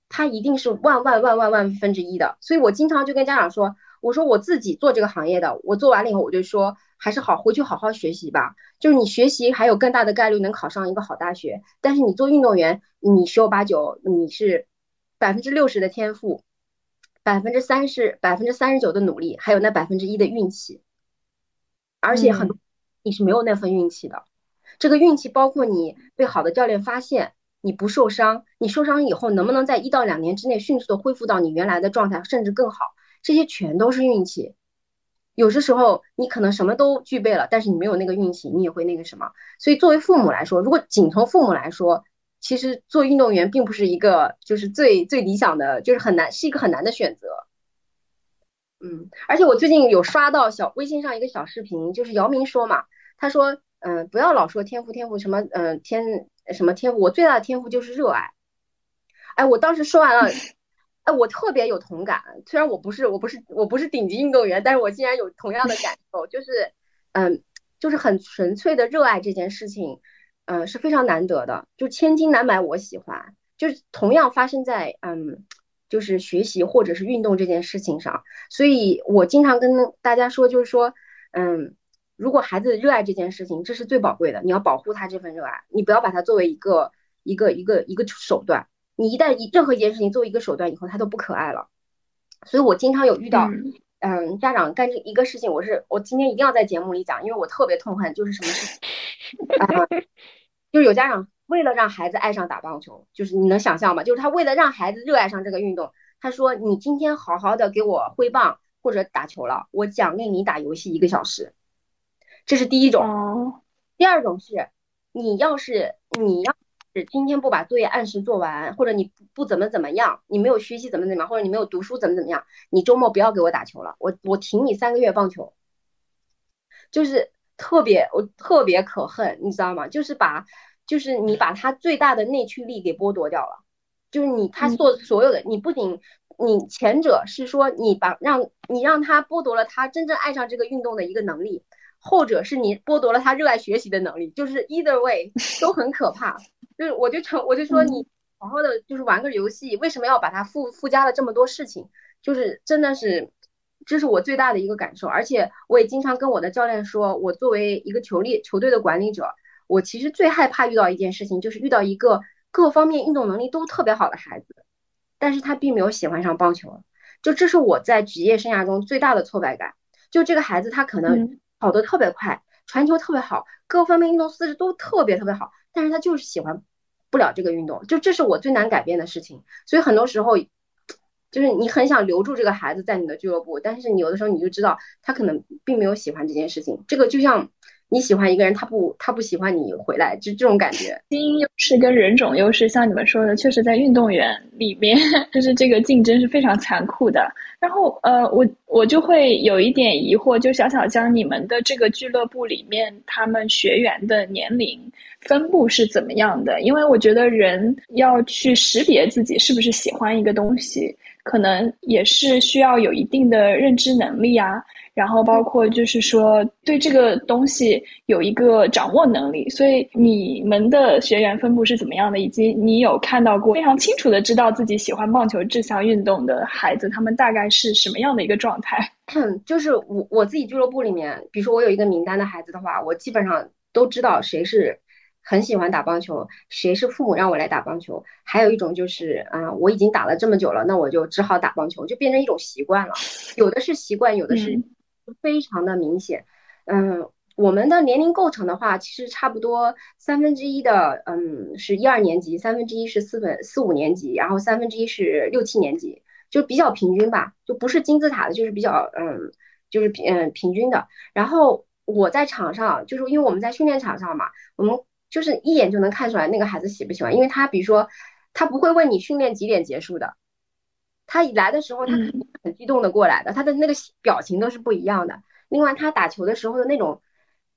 他一定是万万万万万分之一的，所以我经常就跟家长说，我说我自己做这个行业的，我做完了以后，我就说还是好回去好好学习吧。就是你学习还有更大的概率能考上一个好大学，但是你做运动员，你十有八九你是百分之六十的天赋，百分之三十百分之三十九的努力，还有那百分之一的运气，而且很多你是没有那份运气的。这个运气包括你被好的教练发现。你不受伤，你受伤以后能不能在一到两年之内迅速的恢复到你原来的状态，甚至更好？这些全都是运气。有些时候你可能什么都具备了，但是你没有那个运气，你也会那个什么。所以作为父母来说，如果仅从父母来说，其实做运动员并不是一个就是最最理想的，就是很难，是一个很难的选择。嗯，而且我最近有刷到小微信上一个小视频，就是姚明说嘛，他说，嗯，不要老说天赋天赋什么，嗯，天。什么天赋？我最大的天赋就是热爱。哎，我当时说完了，哎，我特别有同感。虽然我不是，我不是，我不是顶级运动员，但是我竟然有同样的感受，就是，嗯，就是很纯粹的热爱这件事情，嗯，是非常难得的。就千金难买我喜欢。就是同样发生在嗯，就是学习或者是运动这件事情上。所以我经常跟大家说，就是说，嗯，如果孩子热爱这件事情，这是最宝贵的，你要保护他这份热爱，你不要把它作为一个一个一个一个手段。你一旦以任何一件事情作为一个手段以后，他都不可爱了。所以我经常有遇到。嗯，家长干这一个事情，我是我今天一定要在节目里讲，因为我特别痛恨，就是什么事情，啊，就是有家长为了让孩子爱上打棒球，就是你能想象吗？就是他为了让孩子热爱上这个运动，他说你今天好好的给我挥棒或者打球了，我奖励你打游戏一个小时，这是第一种。第二种是，你要是你要。是今天不把作业按时做完，或者你不不怎么怎么样，你没有学习怎么怎么样，或者你没有读书怎么怎么样，你周末不要给我打球了，我我停你三个月棒球，就是特别我特别可恨，你知道吗？就是把就是你把他最大的内驱力给剥夺掉了，就是你他做所有的，你不仅你前者是说你把让你让他剥夺了他真正爱上这个运动的一个能力，后者是你剥夺了他热爱学习的能力，就是 either way 都很可怕。就是我就成我就说你好好的就是玩个游戏，为什么要把它附附加了这么多事情？就是真的是，这是我最大的一个感受。而且我也经常跟我的教练说，我作为一个球力球队的管理者，我其实最害怕遇到一件事情，就是遇到一个各方面运动能力都特别好的孩子，但是他并没有喜欢上棒球。就这是我在职业生涯中最大的挫败感。就这个孩子他可能跑得特别快，传球特别好，各方面运动素质都特别特别好，但是他就是喜欢。不了这个运动，就这是我最难改变的事情。所以很多时候，就是你很想留住这个孩子在你的俱乐部，但是你有的时候你就知道他可能并没有喜欢这件事情。这个就像你喜欢一个人，他不他不喜欢你回来，就这种感觉。基因优势跟人种优势，像你们说的，确实在运动员里面，就是这个竞争是非常残酷的。然后呃，我我就会有一点疑惑，就小小江，你们的这个俱乐部里面，他们学员的年龄。分布是怎么样的？因为我觉得人要去识别自己是不是喜欢一个东西，可能也是需要有一定的认知能力啊，然后包括就是说对这个东西有一个掌握能力。所以你们的学员分布是怎么样的？以及你有看到过非常清楚的知道自己喜欢棒球这项运动的孩子，他们大概是什么样的一个状态？就是我我自己俱乐部里面，比如说我有一个名单的孩子的话，我基本上都知道谁是。很喜欢打棒球，谁是父母让我来打棒球？还有一种就是，啊，我已经打了这么久了，那我就只好打棒球，就变成一种习惯了。有的是习惯，有的是非常的明显。嗯，我们的年龄构成的话，其实差不多三分之一的，嗯，是一二年级，三分之一是四分四五年级，然后三分之一是六七年级，就比较平均吧，就不是金字塔的，就是比较，嗯，就是平嗯平均的。然后我在场上，就是因为我们在训练场上嘛，我们。就是一眼就能看出来那个孩子喜不喜欢，因为他比如说，他不会问你训练几点结束的，他来的时候他很激动的过来的，他的那个表情都是不一样的。另外他打球的时候的那种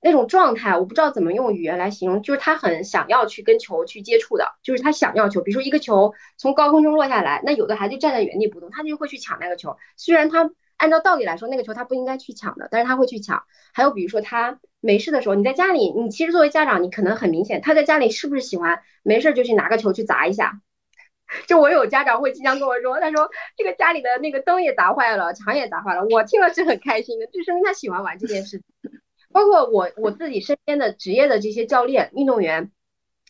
那种状态，我不知道怎么用语言来形容，就是他很想要去跟球去接触的，就是他想要球，比如说一个球从高空中落下来，那有的孩子站在原地不动，他就会去抢那个球，虽然他。按照道理来说，那个球他不应该去抢的，但是他会去抢。还有比如说他没事的时候，你在家里，你其实作为家长，你可能很明显他在家里是不是喜欢没事就去拿个球去砸一下。就我有家长会经常跟我说，他说这个家里的那个灯也砸坏了，墙也砸坏了，我听了是很开心的，就说明他喜欢玩这件事。包括我我自己身边的职业的这些教练、运动员。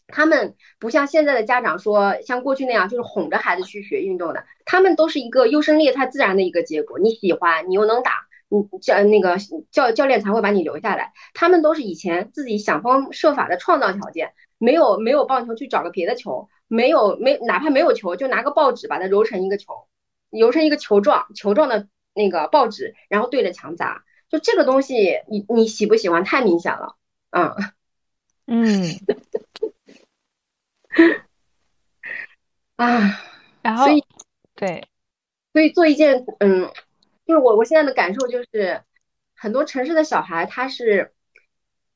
他们不像现在的家长说，像过去那样就是哄着孩子去学运动的，他们都是一个优胜劣汰自然的一个结果。你喜欢，你又能打，你教那个教教练才会把你留下来。他们都是以前自己想方设法的创造条件，没有没有棒球去找个别的球，没有没哪怕没有球，就拿个报纸把它揉成一个球，揉成一个球状球状的那个报纸，然后对着墙砸。就这个东西，你你喜不喜欢？太明显了，嗯嗯。啊，然后，所以，对，所以做一件，嗯，就是我我现在的感受就是，很多城市的小孩他是，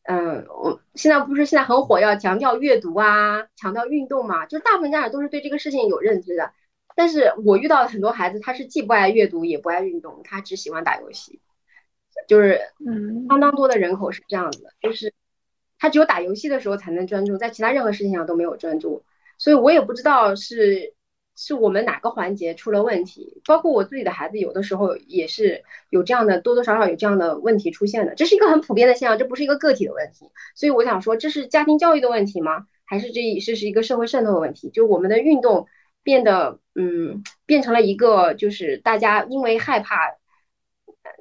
嗯，我现在不是现在很火要强调阅读啊，强调运动嘛，就大部分家长都是对这个事情有认知的，但是我遇到的很多孩子他是既不爱阅读也不爱运动，他只喜欢打游戏，就是，嗯，相当多的人口是这样子的，就是。他只有打游戏的时候才能专注，在其他任何事情上都没有专注。所以我也不知道是是我们哪个环节出了问题。包括我自己的孩子，有的时候也是有这样的多多少少有这样的问题出现的，这是一个很普遍的现象，这不是一个个体的问题。所以我想说，这是家庭教育的问题吗？还是这这是一个社会渗透的问题？就我们的运动变得嗯，变成了一个就是大家因为害怕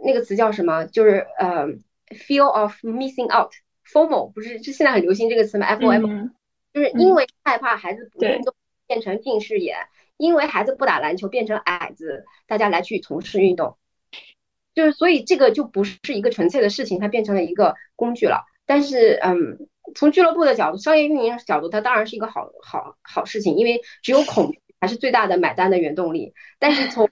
那个词叫什么？就是呃，feel of missing out，FOMO 不是？这现在很流行这个词吗？FOMO。就是因为害怕孩子不运动变成近视眼，因为孩子不打篮球变成矮子，大家来去从事运动，就是所以这个就不是一个纯粹的事情，它变成了一个工具了。但是，嗯，从俱乐部的角度、商业运营角度，它当然是一个好好好事情，因为只有恐惧才是最大的买单的原动力。但是从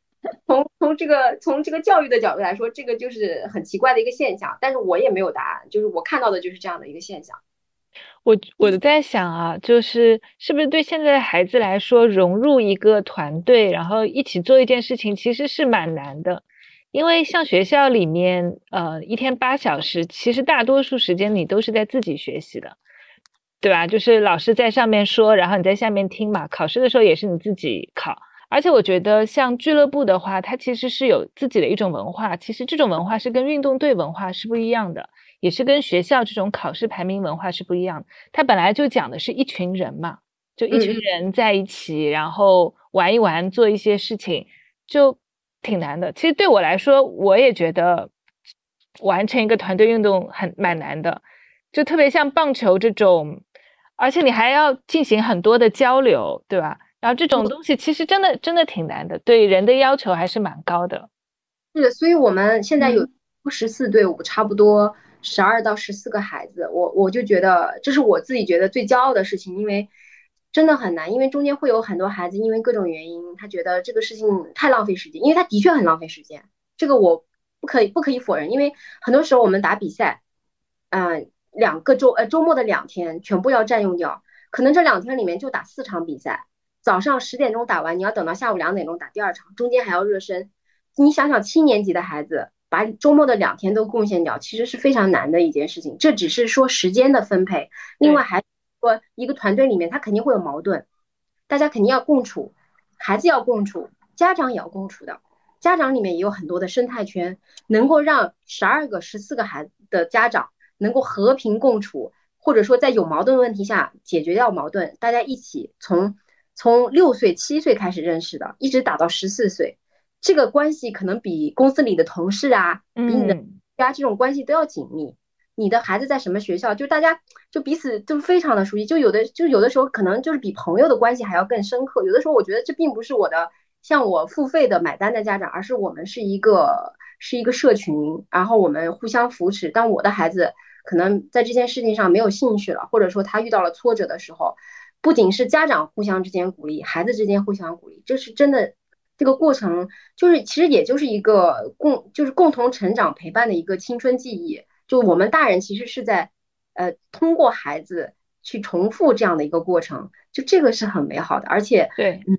从从这个从这个教育的角度来说，这个就是很奇怪的一个现象。但是我也没有答案，就是我看到的就是这样的一个现象。我我在想啊，就是是不是对现在的孩子来说，融入一个团队，然后一起做一件事情，其实是蛮难的。因为像学校里面，呃，一天八小时，其实大多数时间你都是在自己学习的，对吧？就是老师在上面说，然后你在下面听嘛。考试的时候也是你自己考。而且我觉得像俱乐部的话，它其实是有自己的一种文化，其实这种文化是跟运动队文化是不一样的。也是跟学校这种考试排名文化是不一样的，它本来就讲的是一群人嘛，就一群人在一起，然后玩一玩，做一些事情，就挺难的。其实对我来说，我也觉得完成一个团队运动很蛮难的，就特别像棒球这种，而且你还要进行很多的交流，对吧？然后这种东西其实真的真的挺难的，对人的要求还是蛮高的。是的，所以我们现在有十四队伍，差不多。十二到十四个孩子，我我就觉得这是我自己觉得最骄傲的事情，因为真的很难，因为中间会有很多孩子因为各种原因，他觉得这个事情太浪费时间，因为他的确很浪费时间，这个我不可以不可以否认，因为很多时候我们打比赛，嗯，两个周呃周末的两天全部要占用掉，可能这两天里面就打四场比赛，早上十点钟打完，你要等到下午两点钟打第二场，中间还要热身，你想想七年级的孩子。把周末的两天都贡献掉，其实是非常难的一件事情。这只是说时间的分配，另外还说一个团队里面他肯定会有矛盾，大家肯定要共处，孩子要共处，家长也要共处的。家长里面也有很多的生态圈，能够让十二个、十四个孩子的家长能够和平共处，或者说在有矛盾问题下解决掉矛盾，大家一起从从六岁、七岁开始认识的，一直打到十四岁。这个关系可能比公司里的同事啊，比你的家这种关系都要紧密。你的孩子在什么学校，就大家就彼此就非常的熟悉。就有的就有的时候可能就是比朋友的关系还要更深刻。有的时候我觉得这并不是我的向我付费的买单的家长，而是我们是一个是一个社群，然后我们互相扶持。当我的孩子可能在这件事情上没有兴趣了，或者说他遇到了挫折的时候，不仅是家长互相之间鼓励，孩子之间互相鼓励，这是真的。这个过程就是，其实也就是一个共，就是共同成长陪伴的一个青春记忆。就我们大人其实是在，呃，通过孩子去重复这样的一个过程，就这个是很美好的。而且，对，嗯，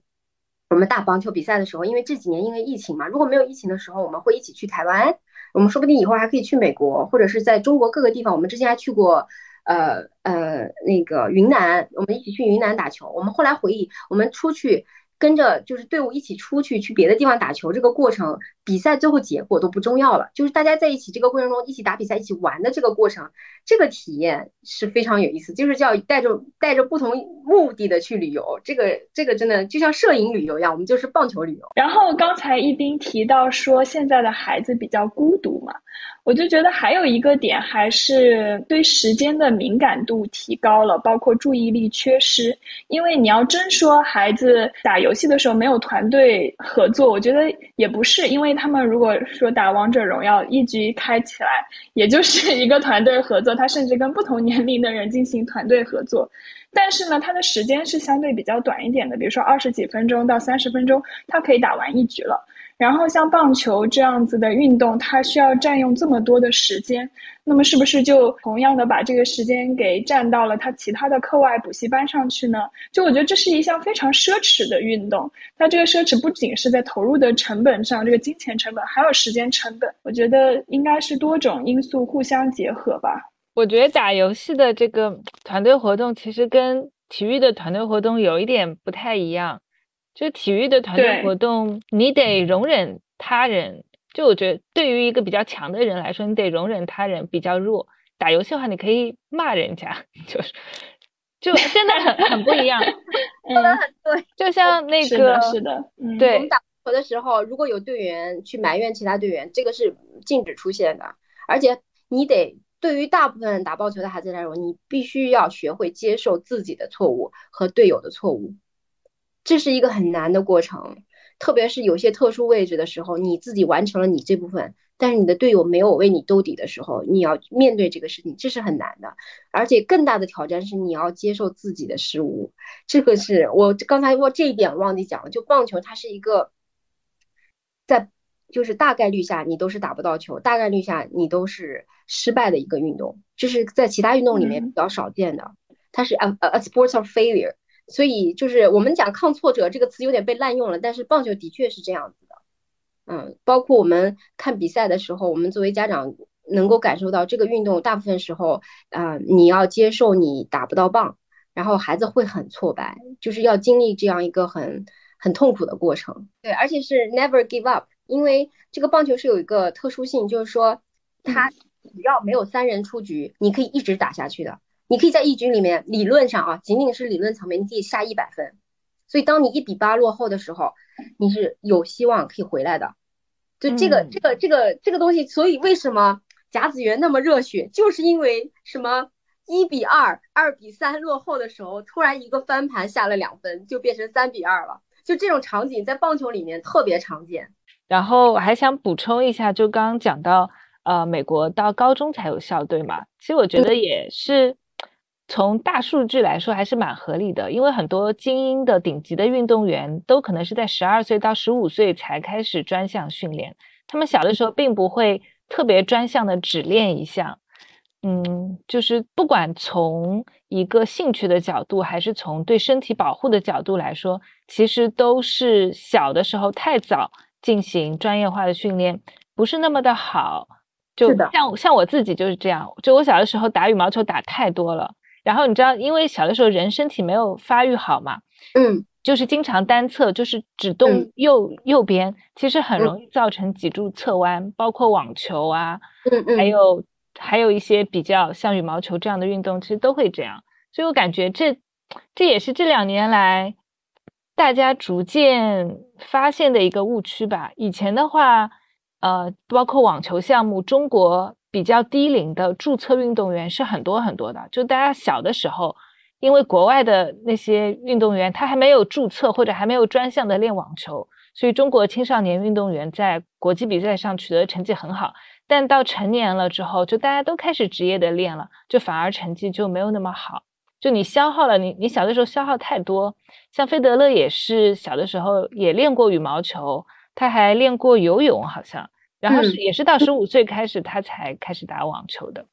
我们打棒球比赛的时候，因为这几年因为疫情嘛，如果没有疫情的时候，我们会一起去台湾，我们说不定以后还可以去美国，或者是在中国各个地方。我们之前还去过，呃呃，那个云南，我们一起去云南打球。我们后来回忆，我们出去。跟着就是队伍一起出去去别的地方打球，这个过程比赛最后结果都不重要了，就是大家在一起这个过程中一起打比赛、一起玩的这个过程，这个体验是非常有意思。就是叫带着带着不同目的的去旅游，这个这个真的就像摄影旅游一样，我们就是棒球旅游。然后刚才一斌提到说现在的孩子比较孤独嘛。我就觉得还有一个点，还是对时间的敏感度提高了，包括注意力缺失。因为你要真说孩子打游戏的时候没有团队合作，我觉得也不是，因为他们如果说打王者荣耀一局开起来，也就是一个团队合作，他甚至跟不同年龄的人进行团队合作。但是呢，他的时间是相对比较短一点的，比如说二十几分钟到三十分钟，他可以打完一局了。然后像棒球这样子的运动，它需要占用这么多的时间，那么是不是就同样的把这个时间给占到了他其他的课外补习班上去呢？就我觉得这是一项非常奢侈的运动，它这个奢侈不仅是在投入的成本上，这个金钱成本，还有时间成本。我觉得应该是多种因素互相结合吧。我觉得打游戏的这个团队活动，其实跟体育的团队活动有一点不太一样，就体育的团队活动，你得容忍他人。就我觉得，对于一个比较强的人来说，你得容忍他人比较弱。打游戏的话，你可以骂人家，就是就真的很很不一样。说的很对。就像 那个是的，是的，嗯，我们打球的时候，如果有队员去埋怨其他队员，这个是禁止出现的。而且你得对于大部分打棒球的孩子来说，你必须要学会接受自己的错误和队友的错误，这是一个很难的过程。特别是有些特殊位置的时候，你自己完成了你这部分，但是你的队友没有为你兜底的时候，你要面对这个事情，这是很难的。而且更大的挑战是你要接受自己的失误，这个是我刚才我这一点忘记讲了，就棒球它是一个在就是大概率下你都是打不到球，大概率下你都是失败的一个运动，这是在其他运动里面嗯比较少见的，它是 a a a sports of failure。所以就是我们讲抗挫折这个词有点被滥用了，但是棒球的确是这样子的。嗯，包括我们看比赛的时候，我们作为家长能够感受到这个运动大部分时候，啊，你要接受你打不到棒，然后孩子会很挫败，就是要经历这样一个很很痛苦的过程。对，而且是 never give up，因为这个棒球是有一个特殊性，就是说它只要没有三人出局，你可以一直打下去的。你可以在一局里面，理论上啊，仅仅是理论层面，你可以下一百分。所以当你一比八落后的时候，你是有希望可以回来的。就这个、嗯这个这个这个东西，所以为什么甲子园那么热血，就是因为什么一比二、二比三落后的时候，突然一个翻盘下了两分，就变成三比二了。就这种场景在棒球里面特别常见。然后我还想补充一下，就刚刚讲到，呃，美国到高中才有校队嘛，其实我觉得也是从大数据来说还是蛮合理的，因为很多精英的顶级的运动员都可能是在十二岁到十五岁才开始专项训练，他们小的时候并不会特别专项的只练一项。嗯，就是不管从一个兴趣的角度，还是从对身体保护的角度来说，其实都是小的时候太早进行专业化的训练，不是那么的好。就像像我自己就是这样，就我小的时候打羽毛球打太多了，然后你知道，因为小的时候人身体没有发育好嘛，嗯，就是经常单侧，就是只动嗯右、右边，其实很嗯容易造成脊柱侧弯，包括网球啊，嗯嗯，还有还有一些比较像羽毛球这样的运动，其实都会这样。所以我感觉这这也是这两年来大家逐渐发现的一个误区吧。以前的话，呃，包括网球项目，中国比较低龄的注册运动员是很多很多的。就大家小的时候，因为国外的那些运动员他还没有注册或者还没有专项的练网球，所以中国青少年运动员在国际比赛上取得成绩很好。但到成年了之后，就大家都开始职业的练了，就反而成绩就没有那么好。就你消耗了，你你小的时候消耗太多。像费德勒也是小的时候也练过羽毛球，他还练过游泳，好像，然后是嗯也是到十五岁开始他才开始打网球的。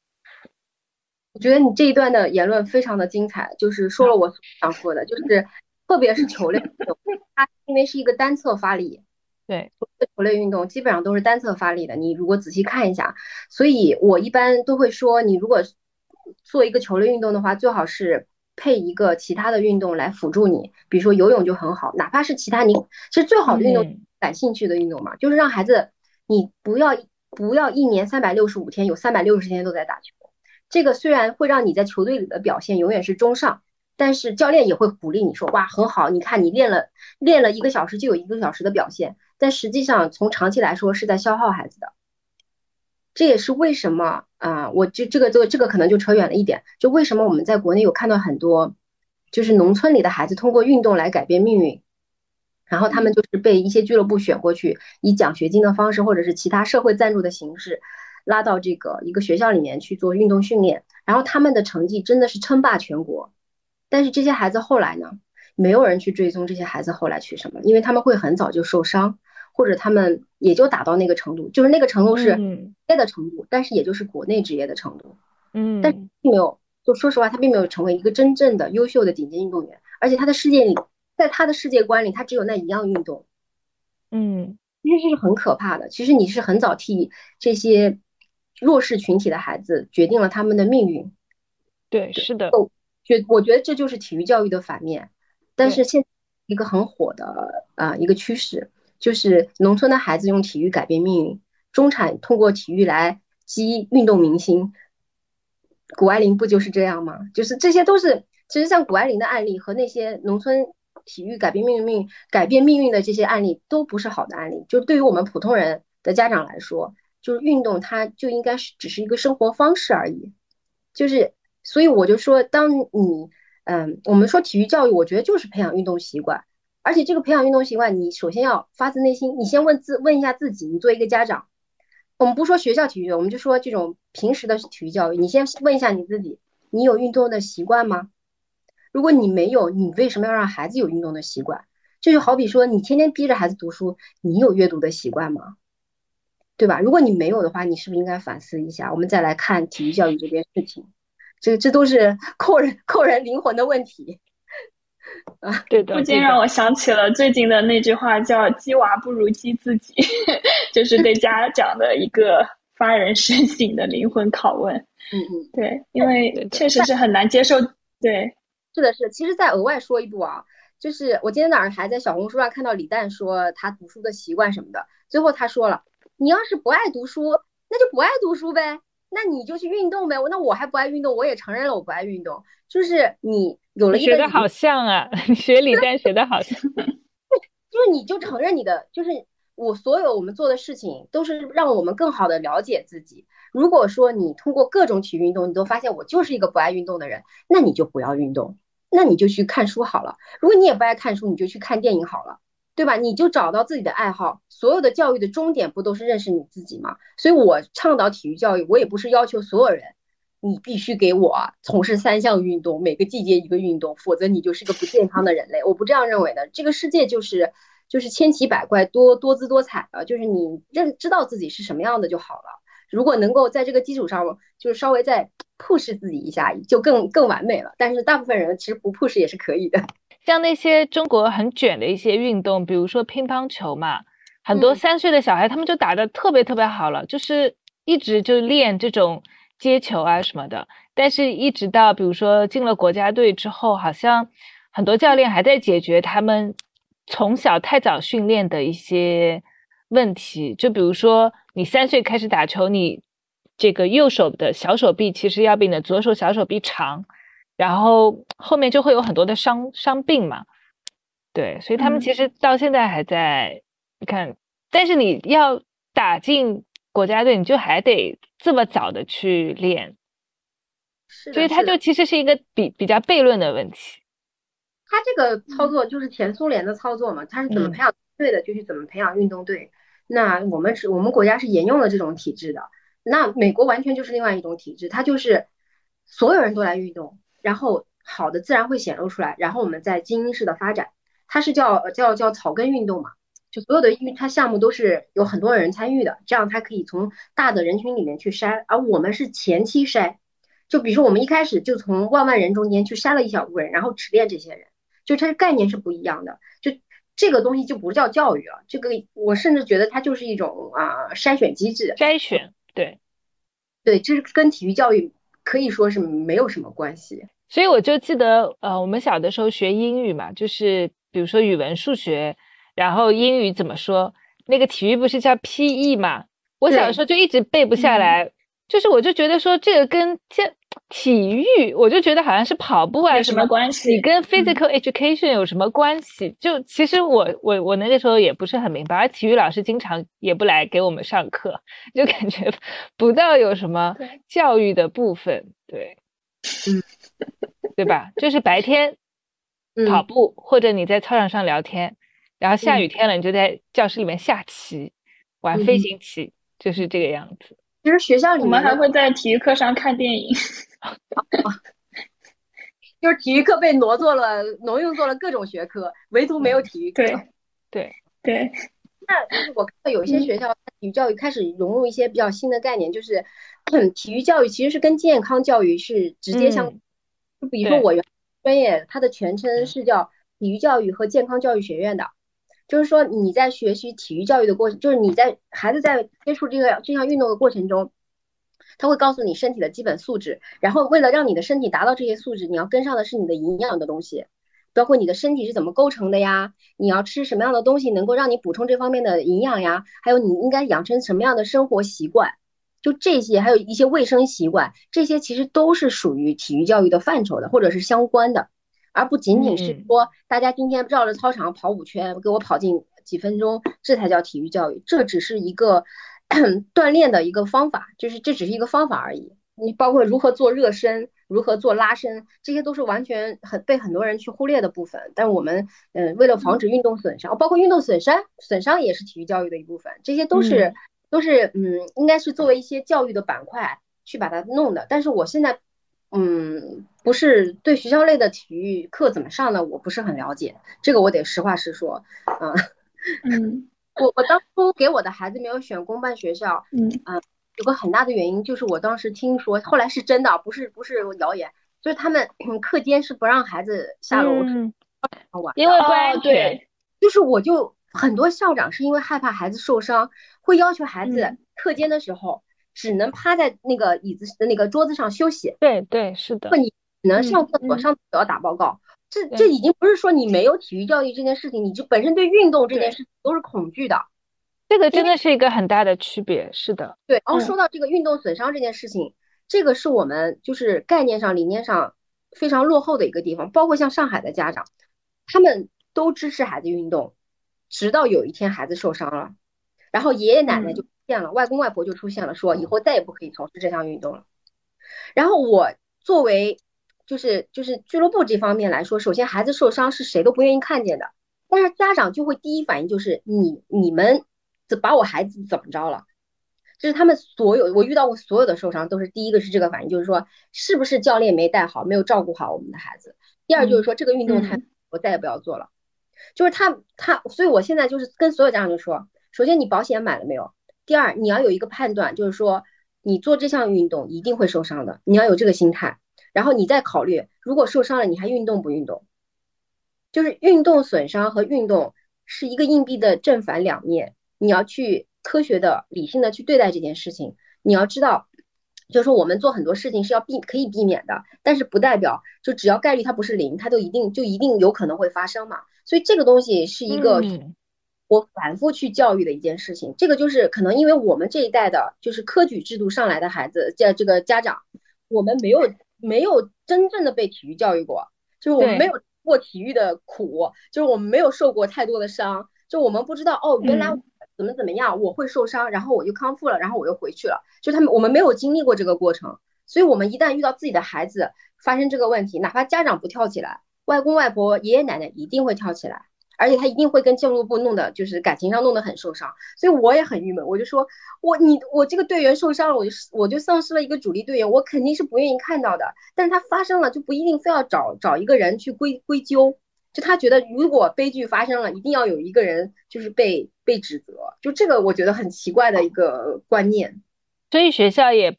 我觉得你这一段的言论非常的精彩，就是说了我想说的，就是特别是球类运动，它因为是一个单侧发力，对，球类运动基本上都是单侧发力的。你如果仔细看一下，所以我一般都会说，你如果做一个球类运动的话，最好是配一个其他的运动来辅助你，比如说游泳就很好，哪怕是其他你其实最好的运动嗯感兴趣的运动嘛，就是让孩子你不要不要一年三百六十五天有三百六十天都在打球。这个虽然会让你在球队里的表现永远是中上，但是教练也会鼓励你说，哇，很好，你看你练了练了一个小时就有一个小时的表现，但实际上从长期来说是在消耗孩子的。这也是为什么啊、我就这个这个这个可能就扯远了一点，就为什么我们在国内有看到很多，就是农村里的孩子通过运动来改变命运，然后他们就是被一些俱乐部选过去，以奖学金的方式或者是其他社会赞助的形式。拉到这个一个学校里面去做运动训练，然后他们的成绩真的是称霸全国。但是这些孩子后来呢，没有人去追踪这些孩子后来去什么，因为他们会很早就受伤，或者他们也就打到那个程度，就是那个程度是嗯职业的程度，但是也就是国内职业的程度，嗯，但并没有，就说实话，他并没有成为一个真正的优秀的顶尖运动员，而且他的世界里，在他的世界观里，他只有那一样运动。嗯其实这是很可怕的。其实你是很早替这些弱势群体的孩子决定了他们的命运。对，是的，觉我觉得这就是体育教育的反面。但是现一个很火的啊一个趋势，就是农村的孩子用体育改变命运，中产通过体育来激运动明星。谷爱凌不就是这样吗？就是这些都是，其实像谷爱凌的案例和那些农村体育改变命运、改变命运的这些案例，都不是好的案例。就对于我们普通人的家长来说，就是运动它就应该是只是一个生活方式而已。就是，所以我就说，当你，嗯，我们说体育教育，我觉得就是培养运动习惯。而且这个培养运动习惯，你首先要发自内心，你先问自问一下自己，你作为一个家长。我们不说学校体育，我们就说这种平时的体育教育。你先问一下你自己，你有运动的习惯吗？如果你没有，你为什么要让孩子有运动的习惯？这就好比说，你天天逼着孩子读书，你有阅读的习惯吗？对吧？如果你没有的话，你是不是应该反思一下？我们再来看体育教育这件事情，这这都是扣人扣人灵魂的问题。啊，对的，不禁让我想起了最近的那句话，叫“鸡娃不如鸡自己”，就是对家长的一个发人深省的灵魂拷问。嗯嗯，对，因为确实是很难接受。对，是的，是的。其实再额外说一步啊，就是我今天早上还在小红书上看到李诞说他读书的习惯什么的，最后他说了：“你要是不爱读书，那就不爱读书呗。”那你就去运动呗，那我还不爱运动，我也承认了我不爱运动。就是你有了一个学的好像啊，学李诞学的好像，就是你就承认你的，就是我所有我们做的事情都是让我们更好的了解自己。如果说你通过各种体育运动，你都发现我就是一个不爱运动的人，那你就不要运动，那你就去看书好了。如果你也不爱看书，你就去看电影好了。对吧？你就找到自己的爱好。所有的教育的终点不都是认识你自己吗？所以我倡导体育教育，我也不是要求所有人，你必须给我从事三项运动，每个季节一个运动，否则你就是个不健康的人类。我不这样认为的。这个世界就是就是千奇百怪、多多姿多彩的，就是你认知道自己是什么样的就好了。如果能够在这个基础上，就是稍微再 push 自己一下，就更更完美了。但是大部分人其实不 push 也是可以的。像那些中国很卷的一些运动，比如说乒乓球嘛，很多三岁的小孩他们就打得特别特别好了，就是一直就练这种接球啊什么的。但是，一直到比如说进了国家队之后，好像很多教练还在解决他们从小太早训练的一些问题。就比如说，你三岁开始打球，你这个右手的小手臂其实要比你的左手小手臂长。然后后面就会有很多的伤伤病嘛，对，所以他们其实到现在还在，你看，但是你要打进国家队，你就还得这么早的去练，所以他就其实是一个比比较悖论的问题。他这个操作就是前苏联的操作嘛，他是怎么培养队的，就去怎么培养运动队。那我们是我们国家是沿用了这种体制的，那美国完全就是另外一种体制，它就是所有人都来运动。然后好的自然会显露出来，然后我们再精英式的发展，它是叫叫叫草根运动嘛，就所有的运它项目都是有很多人参与的，这样它可以从大的人群里面去筛，而我们是前期筛，就比如说我们一开始就从万万人中间去筛了一小部分人，然后只练这些人，就它的概念是不一样的，就这个东西就不叫教育了，这个我甚至觉得它就是一种啊筛选机制，筛选，对，对，这是跟体育教育可以说是没有什么关系。所以我就记得，呃，我们小的时候学英语嘛，就是比如说语文、数学，然后英语怎么说？那个体育不是叫 P.E. 嘛？我小的时候就一直背不下来，就是我就觉得说这个跟这体育，我就觉得好像是跑步啊什么关系？你跟 physical education 有什么关系？就其实我我我那个时候也不是很明白，而体育老师经常也不来给我们上课，就感觉不到有什么教育的部分，对。嗯，对吧？就是白天跑步，或者你在操场上聊天，然后下雨天了，你就在教室里面下棋，玩飞行棋，就是这个样子。其实学校里我们还会在体育课上看电影，就是体育课被挪做了，挪用做了各种学科，唯独没有体育课。对对对。那就是我看到有一些学校体育教育开始融入一些比较新的概念，就是 体育教育其实是跟健康教育是直接相。就比如说我原专业，它的全称是叫体育教育和健康教育学院的，就是说你在学习体育教育的过程，就是你在孩子在接触这个这项运动的过程中，他会告诉你身体的基本素质，然后为了让你的身体达到这些素质，你要跟上的是你的营养的东西，包括你的身体是怎么构成的呀，你要吃什么样的东西能够让你补充这方面的营养呀，还有你应该养成什么样的生活习惯，就这些，还有一些卫生习惯，这些其实都是属于体育教育的范畴的，或者是相关的。而不仅仅是说大家今天绕着操场跑五圈，给我跑进几分钟，这才叫体育教育。这只是一个 锻炼的一个方法，就是这只是一个方法而已。你包括如何做热身，如何做拉伸，这些都是完全很被很多人去忽略的部分。但我们嗯，为了防止运动损伤，包括运动损伤，损伤也是体育教育的一部分。这些都是都是嗯，应该是作为一些教育的板块去把它弄的。但是我现在。嗯，不是对学校类的体育课怎么上呢，我不是很了解。这个我得实话实说。嗯嗯，我我当初给我的孩子没有选公办学校，嗯嗯，有个很大的原因就是我当时听说，后来是真的，不是不是谣言，就是他们 课间是不让孩子下楼玩，因为不安全。就是我就很多校长是因为害怕孩子受伤，会要求孩子课间的时候。只能趴在那个椅子那个桌子上休息。对对，是的。你只能上厕所，上厕所要打报告。这这已经不是说你没有体育教育这件事情，你就本身对运动这件事情都是恐惧的。这个真的是一个很大的区别。是的。对。然后说到这个运动损伤这件事情，这个是我们就是概念上、理念上非常落后的一个地方。包括像上海的家长，他们都支持孩子运动，直到有一天孩子受伤了，然后爷爷奶奶就。现了，外公外婆就出现了，说以后再也不可以从事这项运动了。然后我作为就是就是俱乐部这方面来说，首先孩子受伤是谁都不愿意看见的，但是家长就会第一反应就是你你们怎把我孩子怎么着了？就是他们所有我遇到过所有的受伤都是第一个是这个反应，就是说是不是教练没带好，没有照顾好我们的孩子？第二就是说这个运动太我再也不要做了。就是他他，所以我现在就是跟所有家长就说，首先你保险买了没有？第二，你要有一个判断，就是说你做这项运动一定会受伤的，你要有这个心态，然后你再考虑，如果受伤了，你还运动不运动？就是运动损伤和运动是一个硬币的正反两面，你要去科学的、理性的去对待这件事情。你要知道，就是说我们做很多事情是要避可以避免的，但是不代表就只要概率它不是零，它就一定就一定有可能会发生嘛。所以这个东西是一个。我反复去教育的一件事情，这个就是可能因为我们这一代的，就是科举制度上来的孩子，这这个家长，我们没有没有真正的被体育教育过，就是我们没有过体育的苦，就是我们没有受过太多的伤，就我们不知道哦，原来怎么怎么样，我会受伤，然后我就康复了，然后我又回去了，就他们我们没有经历过这个过程，所以我们一旦遇到自己的孩子发生这个问题，哪怕家长不跳起来，外公外婆、爷爷奶奶一定会跳起来。而且他一定会跟教育部弄的，就是感情上弄得很受伤，所以我也很郁闷。我就说，我你我这个队员受伤了，我就我就丧失了一个主力队员，我肯定是不愿意看到的。但是他发生了，就不一定非要找找一个人去归归咎，就他觉得如果悲剧发生了，一定要有一个人就是被被指责，就这个我觉得很奇怪的一个观念。所以学校也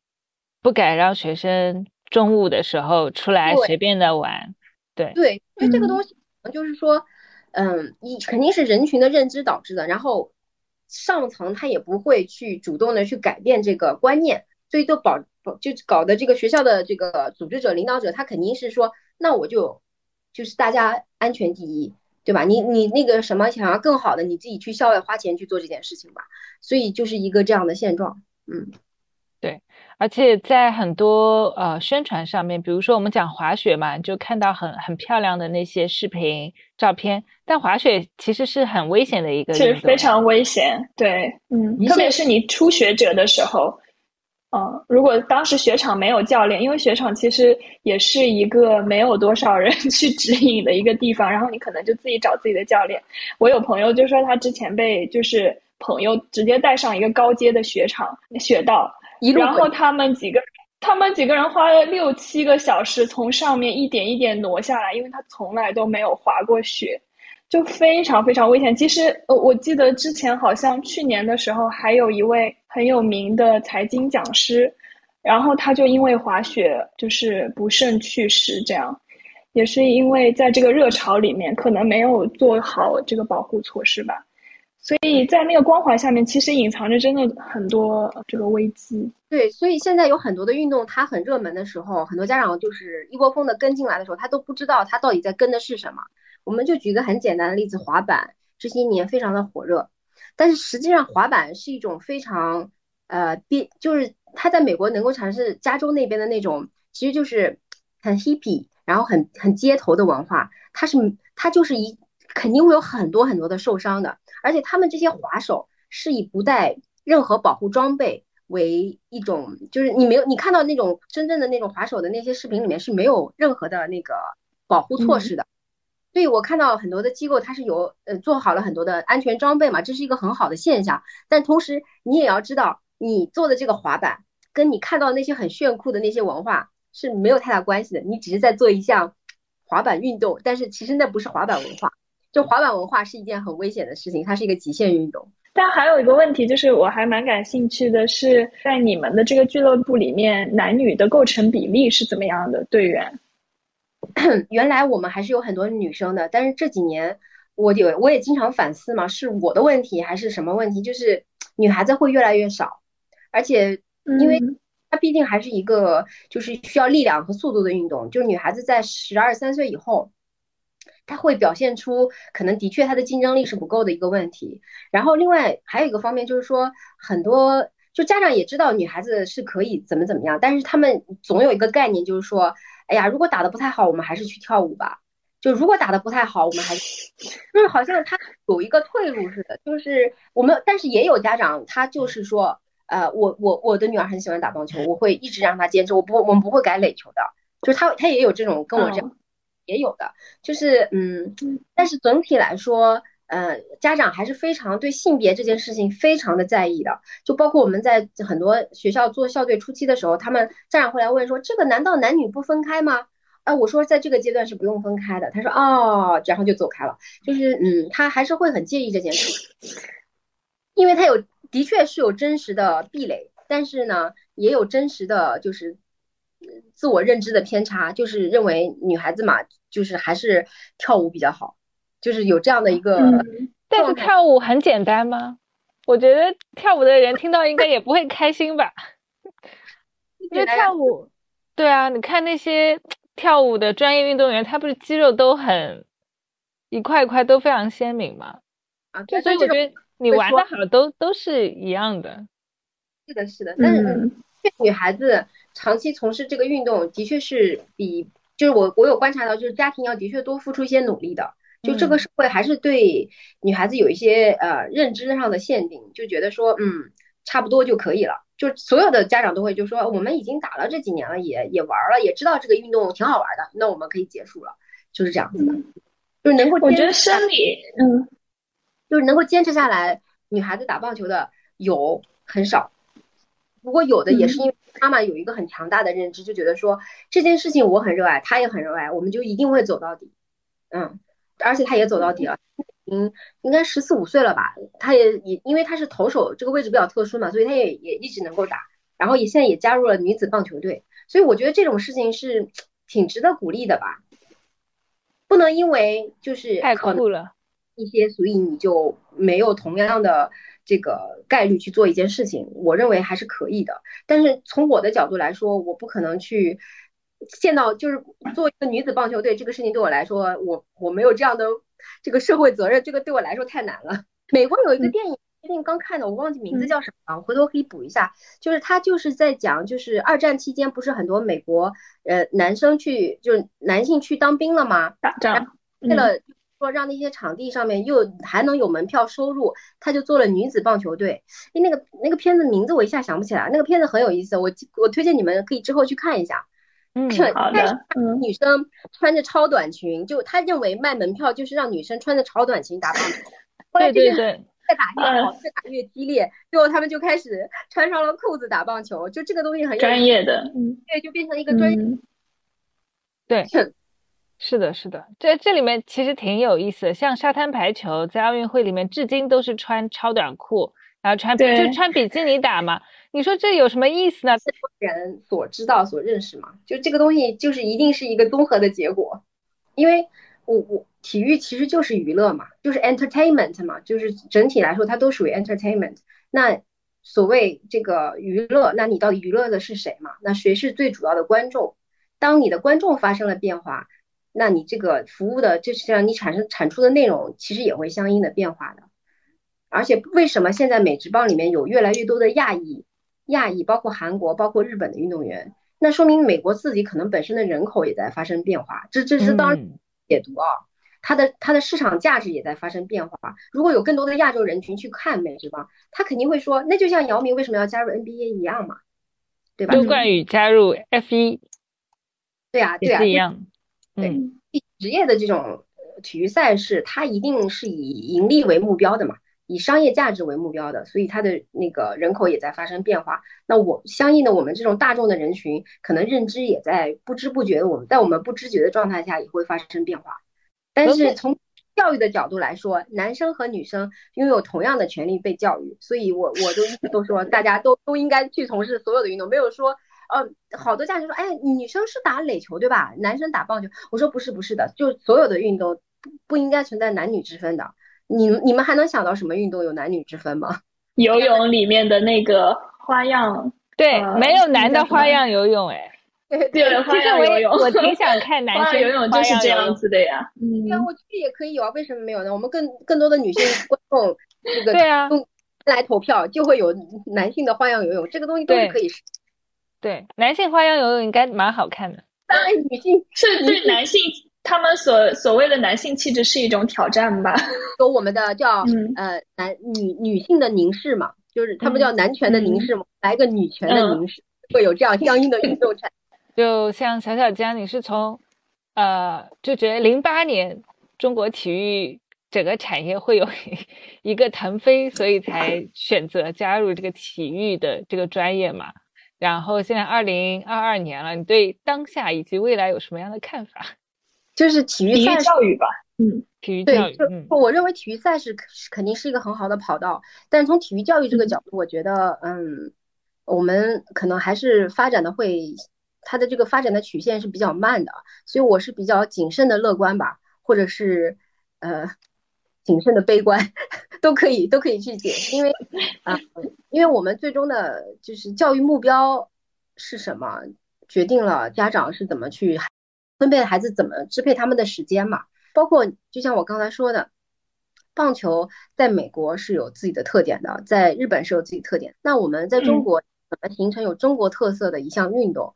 不敢让学生中午的时候出来随便的玩。对对，因为这个东西就是说。嗯，嗯一肯定是人群的认知导致的，然后上层他也不会去主动的去改变这个观念，所以就保保就搞的这个学校的这个组织者、领导者，他肯定是说，那我就就是大家安全第一，对吧？你你那个什么想要更好的，你自己去校外花钱去做这件事情吧，所以就是一个这样的现状，嗯。对，而且在很多呃宣传上面，比如说我们讲滑雪嘛，就看到很很漂亮的那些视频照片，但滑雪其实是很危险的一个运动，非常危险。对，嗯，特别是你初学者的时候，嗯，如果当时雪场没有教练，因为雪场其实也是一个没有多少人 去指引的一个地方，然后你可能就自己找自己的教练。我有朋友就说他之前被就是朋友直接带上一个高阶的雪场雪道。然后他们几个，他们几个人花了六七个小时从上面一点一点挪下来，因为他从来都没有滑过雪，就非常非常危险。其实，呃，我记得之前好像去年的时候，还有一位很有名的财经讲师，然后他就因为滑雪就是不慎去世，这样也是因为在这个热潮里面可能没有做好这个保护措施吧。所以在那个光环下面，其实隐藏着真的很多这个危机。对，所以现在有很多的运动，它很热门的时候，很多家长就是一窝蜂的跟进来的时候，他都不知道他到底在跟的是什么。我们就举个很简单的例子，滑板这些年非常的火热，但是实际上滑板是一种非常呃边，就是它在美国能够尝试加州那边的那种，其实就是很 hippy，然后很很街头的文化，它是它就是一肯定会有很多很多的受伤的，而且他们这些滑手是以不带任何保护装备为一种，就是你没有你看到那种真正的那种滑手的那些视频里面是没有任何的那个保护措施的。对，我看到很多的机构，它是有呃做好了很多的安全装备嘛，这是一个很好的现象。但同时，你也要知道，你做的这个滑板，跟你看到那些很炫酷的那些文化是没有太大关系的。你只是在做一项滑板运动，但是其实那不是滑板文化。就滑板文化是一件很危险的事情，它是一个极限运动。但还有一个问题，就是我还蛮感兴趣的是，在你们的这个俱乐部里面，男女的构成比例是怎么样的？队员？原来我们还是有很多女生的，但是这几年我有我也经常反思嘛，是我的问题还是什么问题？就是女孩子会越来越少，而且因为它毕竟还是一个就是需要力量和速度的运动，就是女孩子在十二三岁以后，她会表现出可能的确她的竞争力是不够的一个问题。然后另外还有一个方面就是说，很多就家长也知道女孩子是可以怎么怎么样，但是他们总有一个概念就是说。哎呀，如果打的不太好，我们还是去跳舞吧。就如果打的不太好，我们还就是好像他有一个退路似的。就是我们，但是也有家长，他就是说，呃，我我我的女儿很喜欢打棒球，我会一直让她坚持，我不我们不会改垒球的。就是他他也有这种跟我这样也有的，就是嗯，但是总体来说。呃，家长还是非常对性别这件事情非常的在意的，就包括我们在很多学校做校队初期的时候，他们家长会来问说，这个难道男女不分开吗？啊，我说在这个阶段是不用分开的。他说哦，然后就走开了。就是嗯，他还是会很介意这件事，因为他有的确是有真实的壁垒，但是呢，也有真实的就是自我认知的偏差，就是认为女孩子嘛，就是还是跳舞比较好。就是有这样的一个，但是跳舞很简单吗？我觉得跳舞的人听到应该也不会开心吧。因为跳舞，对啊，你看那些跳舞的专业运动员，他不是肌肉都很一块一块都非常鲜明吗？啊，对，所以我觉得你玩的好都都是一样的。是的，是的，但是女孩子长期从事这个运动，的确是比就是我我有观察到，就是家庭要的确多付出一些努力的。就这个社会还是对女孩子有一些呃认知上的限定，就觉得说嗯差不多就可以了。就所有的家长都会就说我们已经打了这几年了，也也玩了，也知道这个运动挺好玩的，那我们可以结束了，就是这样子的。就是能够我觉得生理嗯，就是能够坚持下来，女孩子打棒球的有很少，不过有的也是因为妈妈有一个很强大的认知，就觉得说这件事情我很热爱，她也很热爱，我们就一定会走到底，嗯。而且他也走到底了，嗯，应该十四五岁了吧？他也也因为他是投手这个位置比较特殊嘛，所以他也也一直能够打，然后也现在也加入了女子棒球队，所以我觉得这种事情是挺值得鼓励的吧。不能因为就是太酷了一些，所以你就没有同样的这个概率去做一件事情。我认为还是可以的，但是从我的角度来说，我不可能去。见到就是做一个女子棒球队这个事情对我来说，我我没有这样的这个社会责任，这个对我来说太难了。美国有一个电影，最近刚看的，我忘记名字叫什么了，回头可以补一下。就是他就是在讲，就是二战期间不是很多美国呃男生去就是男性去当兵了吗？打仗。为了说让那些场地上面又还能有门票收入，他就做了女子棒球队。诶，那个那个片子名字我一下想不起来，那个片子很有意思，我我推荐你们可以之后去看一下。嗯，好的。女生穿着超短裙，就他认为卖门票就是让女生穿着超短裙打棒球。对对对，越打越好，越打越激烈，最后他们就开始穿上了裤子打棒球。就这个东西很专业的，嗯，对，就变成一个专业。对，是的，是的，这这里面其实挺有意思的。像沙滩排球，在奥运会里面至今都是穿超短裤，然后穿就穿比基尼打嘛。你说这有什么意思呢？人所知道、所认识嘛，就这个东西就是一定是一个综合的结果。因为我我体育其实就是娱乐嘛，就是 entertainment 嘛，就是整体来说它都属于 entertainment。那所谓这个娱乐，那你到底娱乐的是谁嘛？那谁是最主要的观众？当你的观众发生了变化，那你这个服务的，就是让你产生产出的内容，其实也会相应的变化的。而且为什么现在美职棒里面有越来越多的亚裔、亚裔，包括韩国、包括日本的运动员？那说明美国自己可能本身的人口也在发生变化。这这是当然解读啊，它的它的市场价值也在发生变化。如果有更多的亚洲人群去看美职棒，他肯定会说，那就像姚明为什么要加入 NBA 一样嘛，对吧？周冠宇加入 F 一，对啊，对啊，一样。对，职业的这种体育赛事，它一定是以盈利为目标的嘛。以商业价值为目标的，所以它的那个人口也在发生变化。那我相应的，我们这种大众的人群，可能认知也在不知不觉的，我们在我们不知觉的状态下也会发生变化。但是从教育的角度来说，男生和女生拥有同样的权利被教育，所以我我都一直都说，大家都都应该去从事所有的运动，没有说，呃，好多家长说，哎，女生是打垒球对吧？男生打棒球，我说不是不是的，就所有的运动不应该存在男女之分的。你你们还能想到什么运动有男女之分吗？游泳里面的那个花样，对，没有男的花样游泳，哎，对，其实我也我挺想 看男生游泳就是这样子的呀。嗯，对啊，我觉得也可以有啊，为什么没有呢？我们更更多的女性观众，这个对啊，来投票就会有男性的花样游泳，这个东西都是可以。对，男性花样游泳应该蛮好看的。当然，女性是对男性。他们所所谓的男性气质是一种挑战吧？有我们的叫呃男女女性的凝视嘛，就是他们叫男权的凝视嘛，来个女权的凝视，会有这样相应的运动产。就像小小江，你是从呃就觉得零八年中国体育整个产业会有一个腾飞，所以才选择加入这个体育的这个专业嘛？然后现在二零二二年了，你对当下以及未来有什么样的看法？就是体育赛教育吧，嗯，体育教育，嗯。我认为体育赛事肯定是一个很好的跑道，但从体育教育这个角度，我觉得，嗯，我们可能还是发展的会，它的这个发展的曲线是比较慢的，所以我是比较谨慎的乐观吧，或者是呃谨慎的悲观，都可以都可以去解释，因为啊，因为我们最终的就是教育目标是什么，决定了家长是怎么去。分配孩子怎么支配他们的时间嘛？包括就像我刚才说的，棒球在美国是有自己的特点的，在日本是有自己特点。那我们在中国怎么形成有中国特色的一项运动，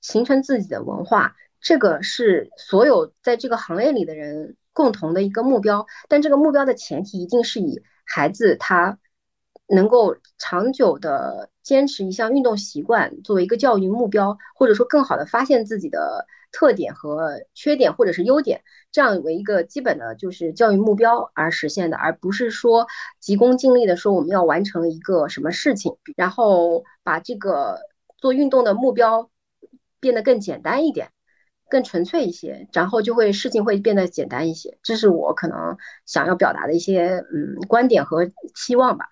形成自己的文化？这个是所有在这个行业里的人共同的一个目标。但这个目标的前提一定是以孩子他能够长久的坚持一项运动习惯作为一个教育目标，或者说更好的发现自己的。特点和缺点，或者是优点，这样为一个基本的，就是教育目标而实现的，而不是说急功近利的说我们要完成一个什么事情，然后把这个做运动的目标变得更简单一点，更纯粹一些，然后就会事情会变得简单一些。这是我可能想要表达的一些嗯观点和期望吧。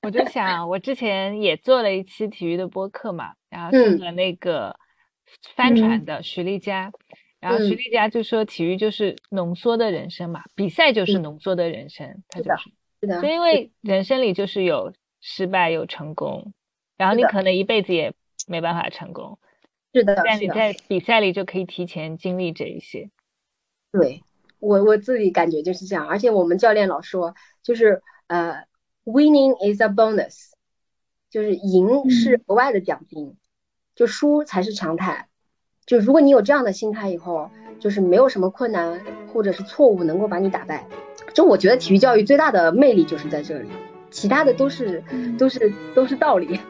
我就想，我之前也做了一期体育的播客嘛，然后是和那个。帆船的徐丽佳，然后徐丽佳就说：“体育就是浓缩的人生嘛，比赛就是浓缩的人生。”他就是，是的，就因为人生里就是有失败有成功，然后你可能一辈子也没办法成功，是的。但你在比赛里就可以提前经历这一些。对我我自己感觉就是这样，而且我们教练老说，就是呃，winning is a bonus，就是赢是额外的奖金。就输才是常态，就如果你有这样的心态以后，就是没有什么困难或者是错误能够把你打败。就我觉得体育教育最大的魅力就是在这里，其他的都是都是都是道理。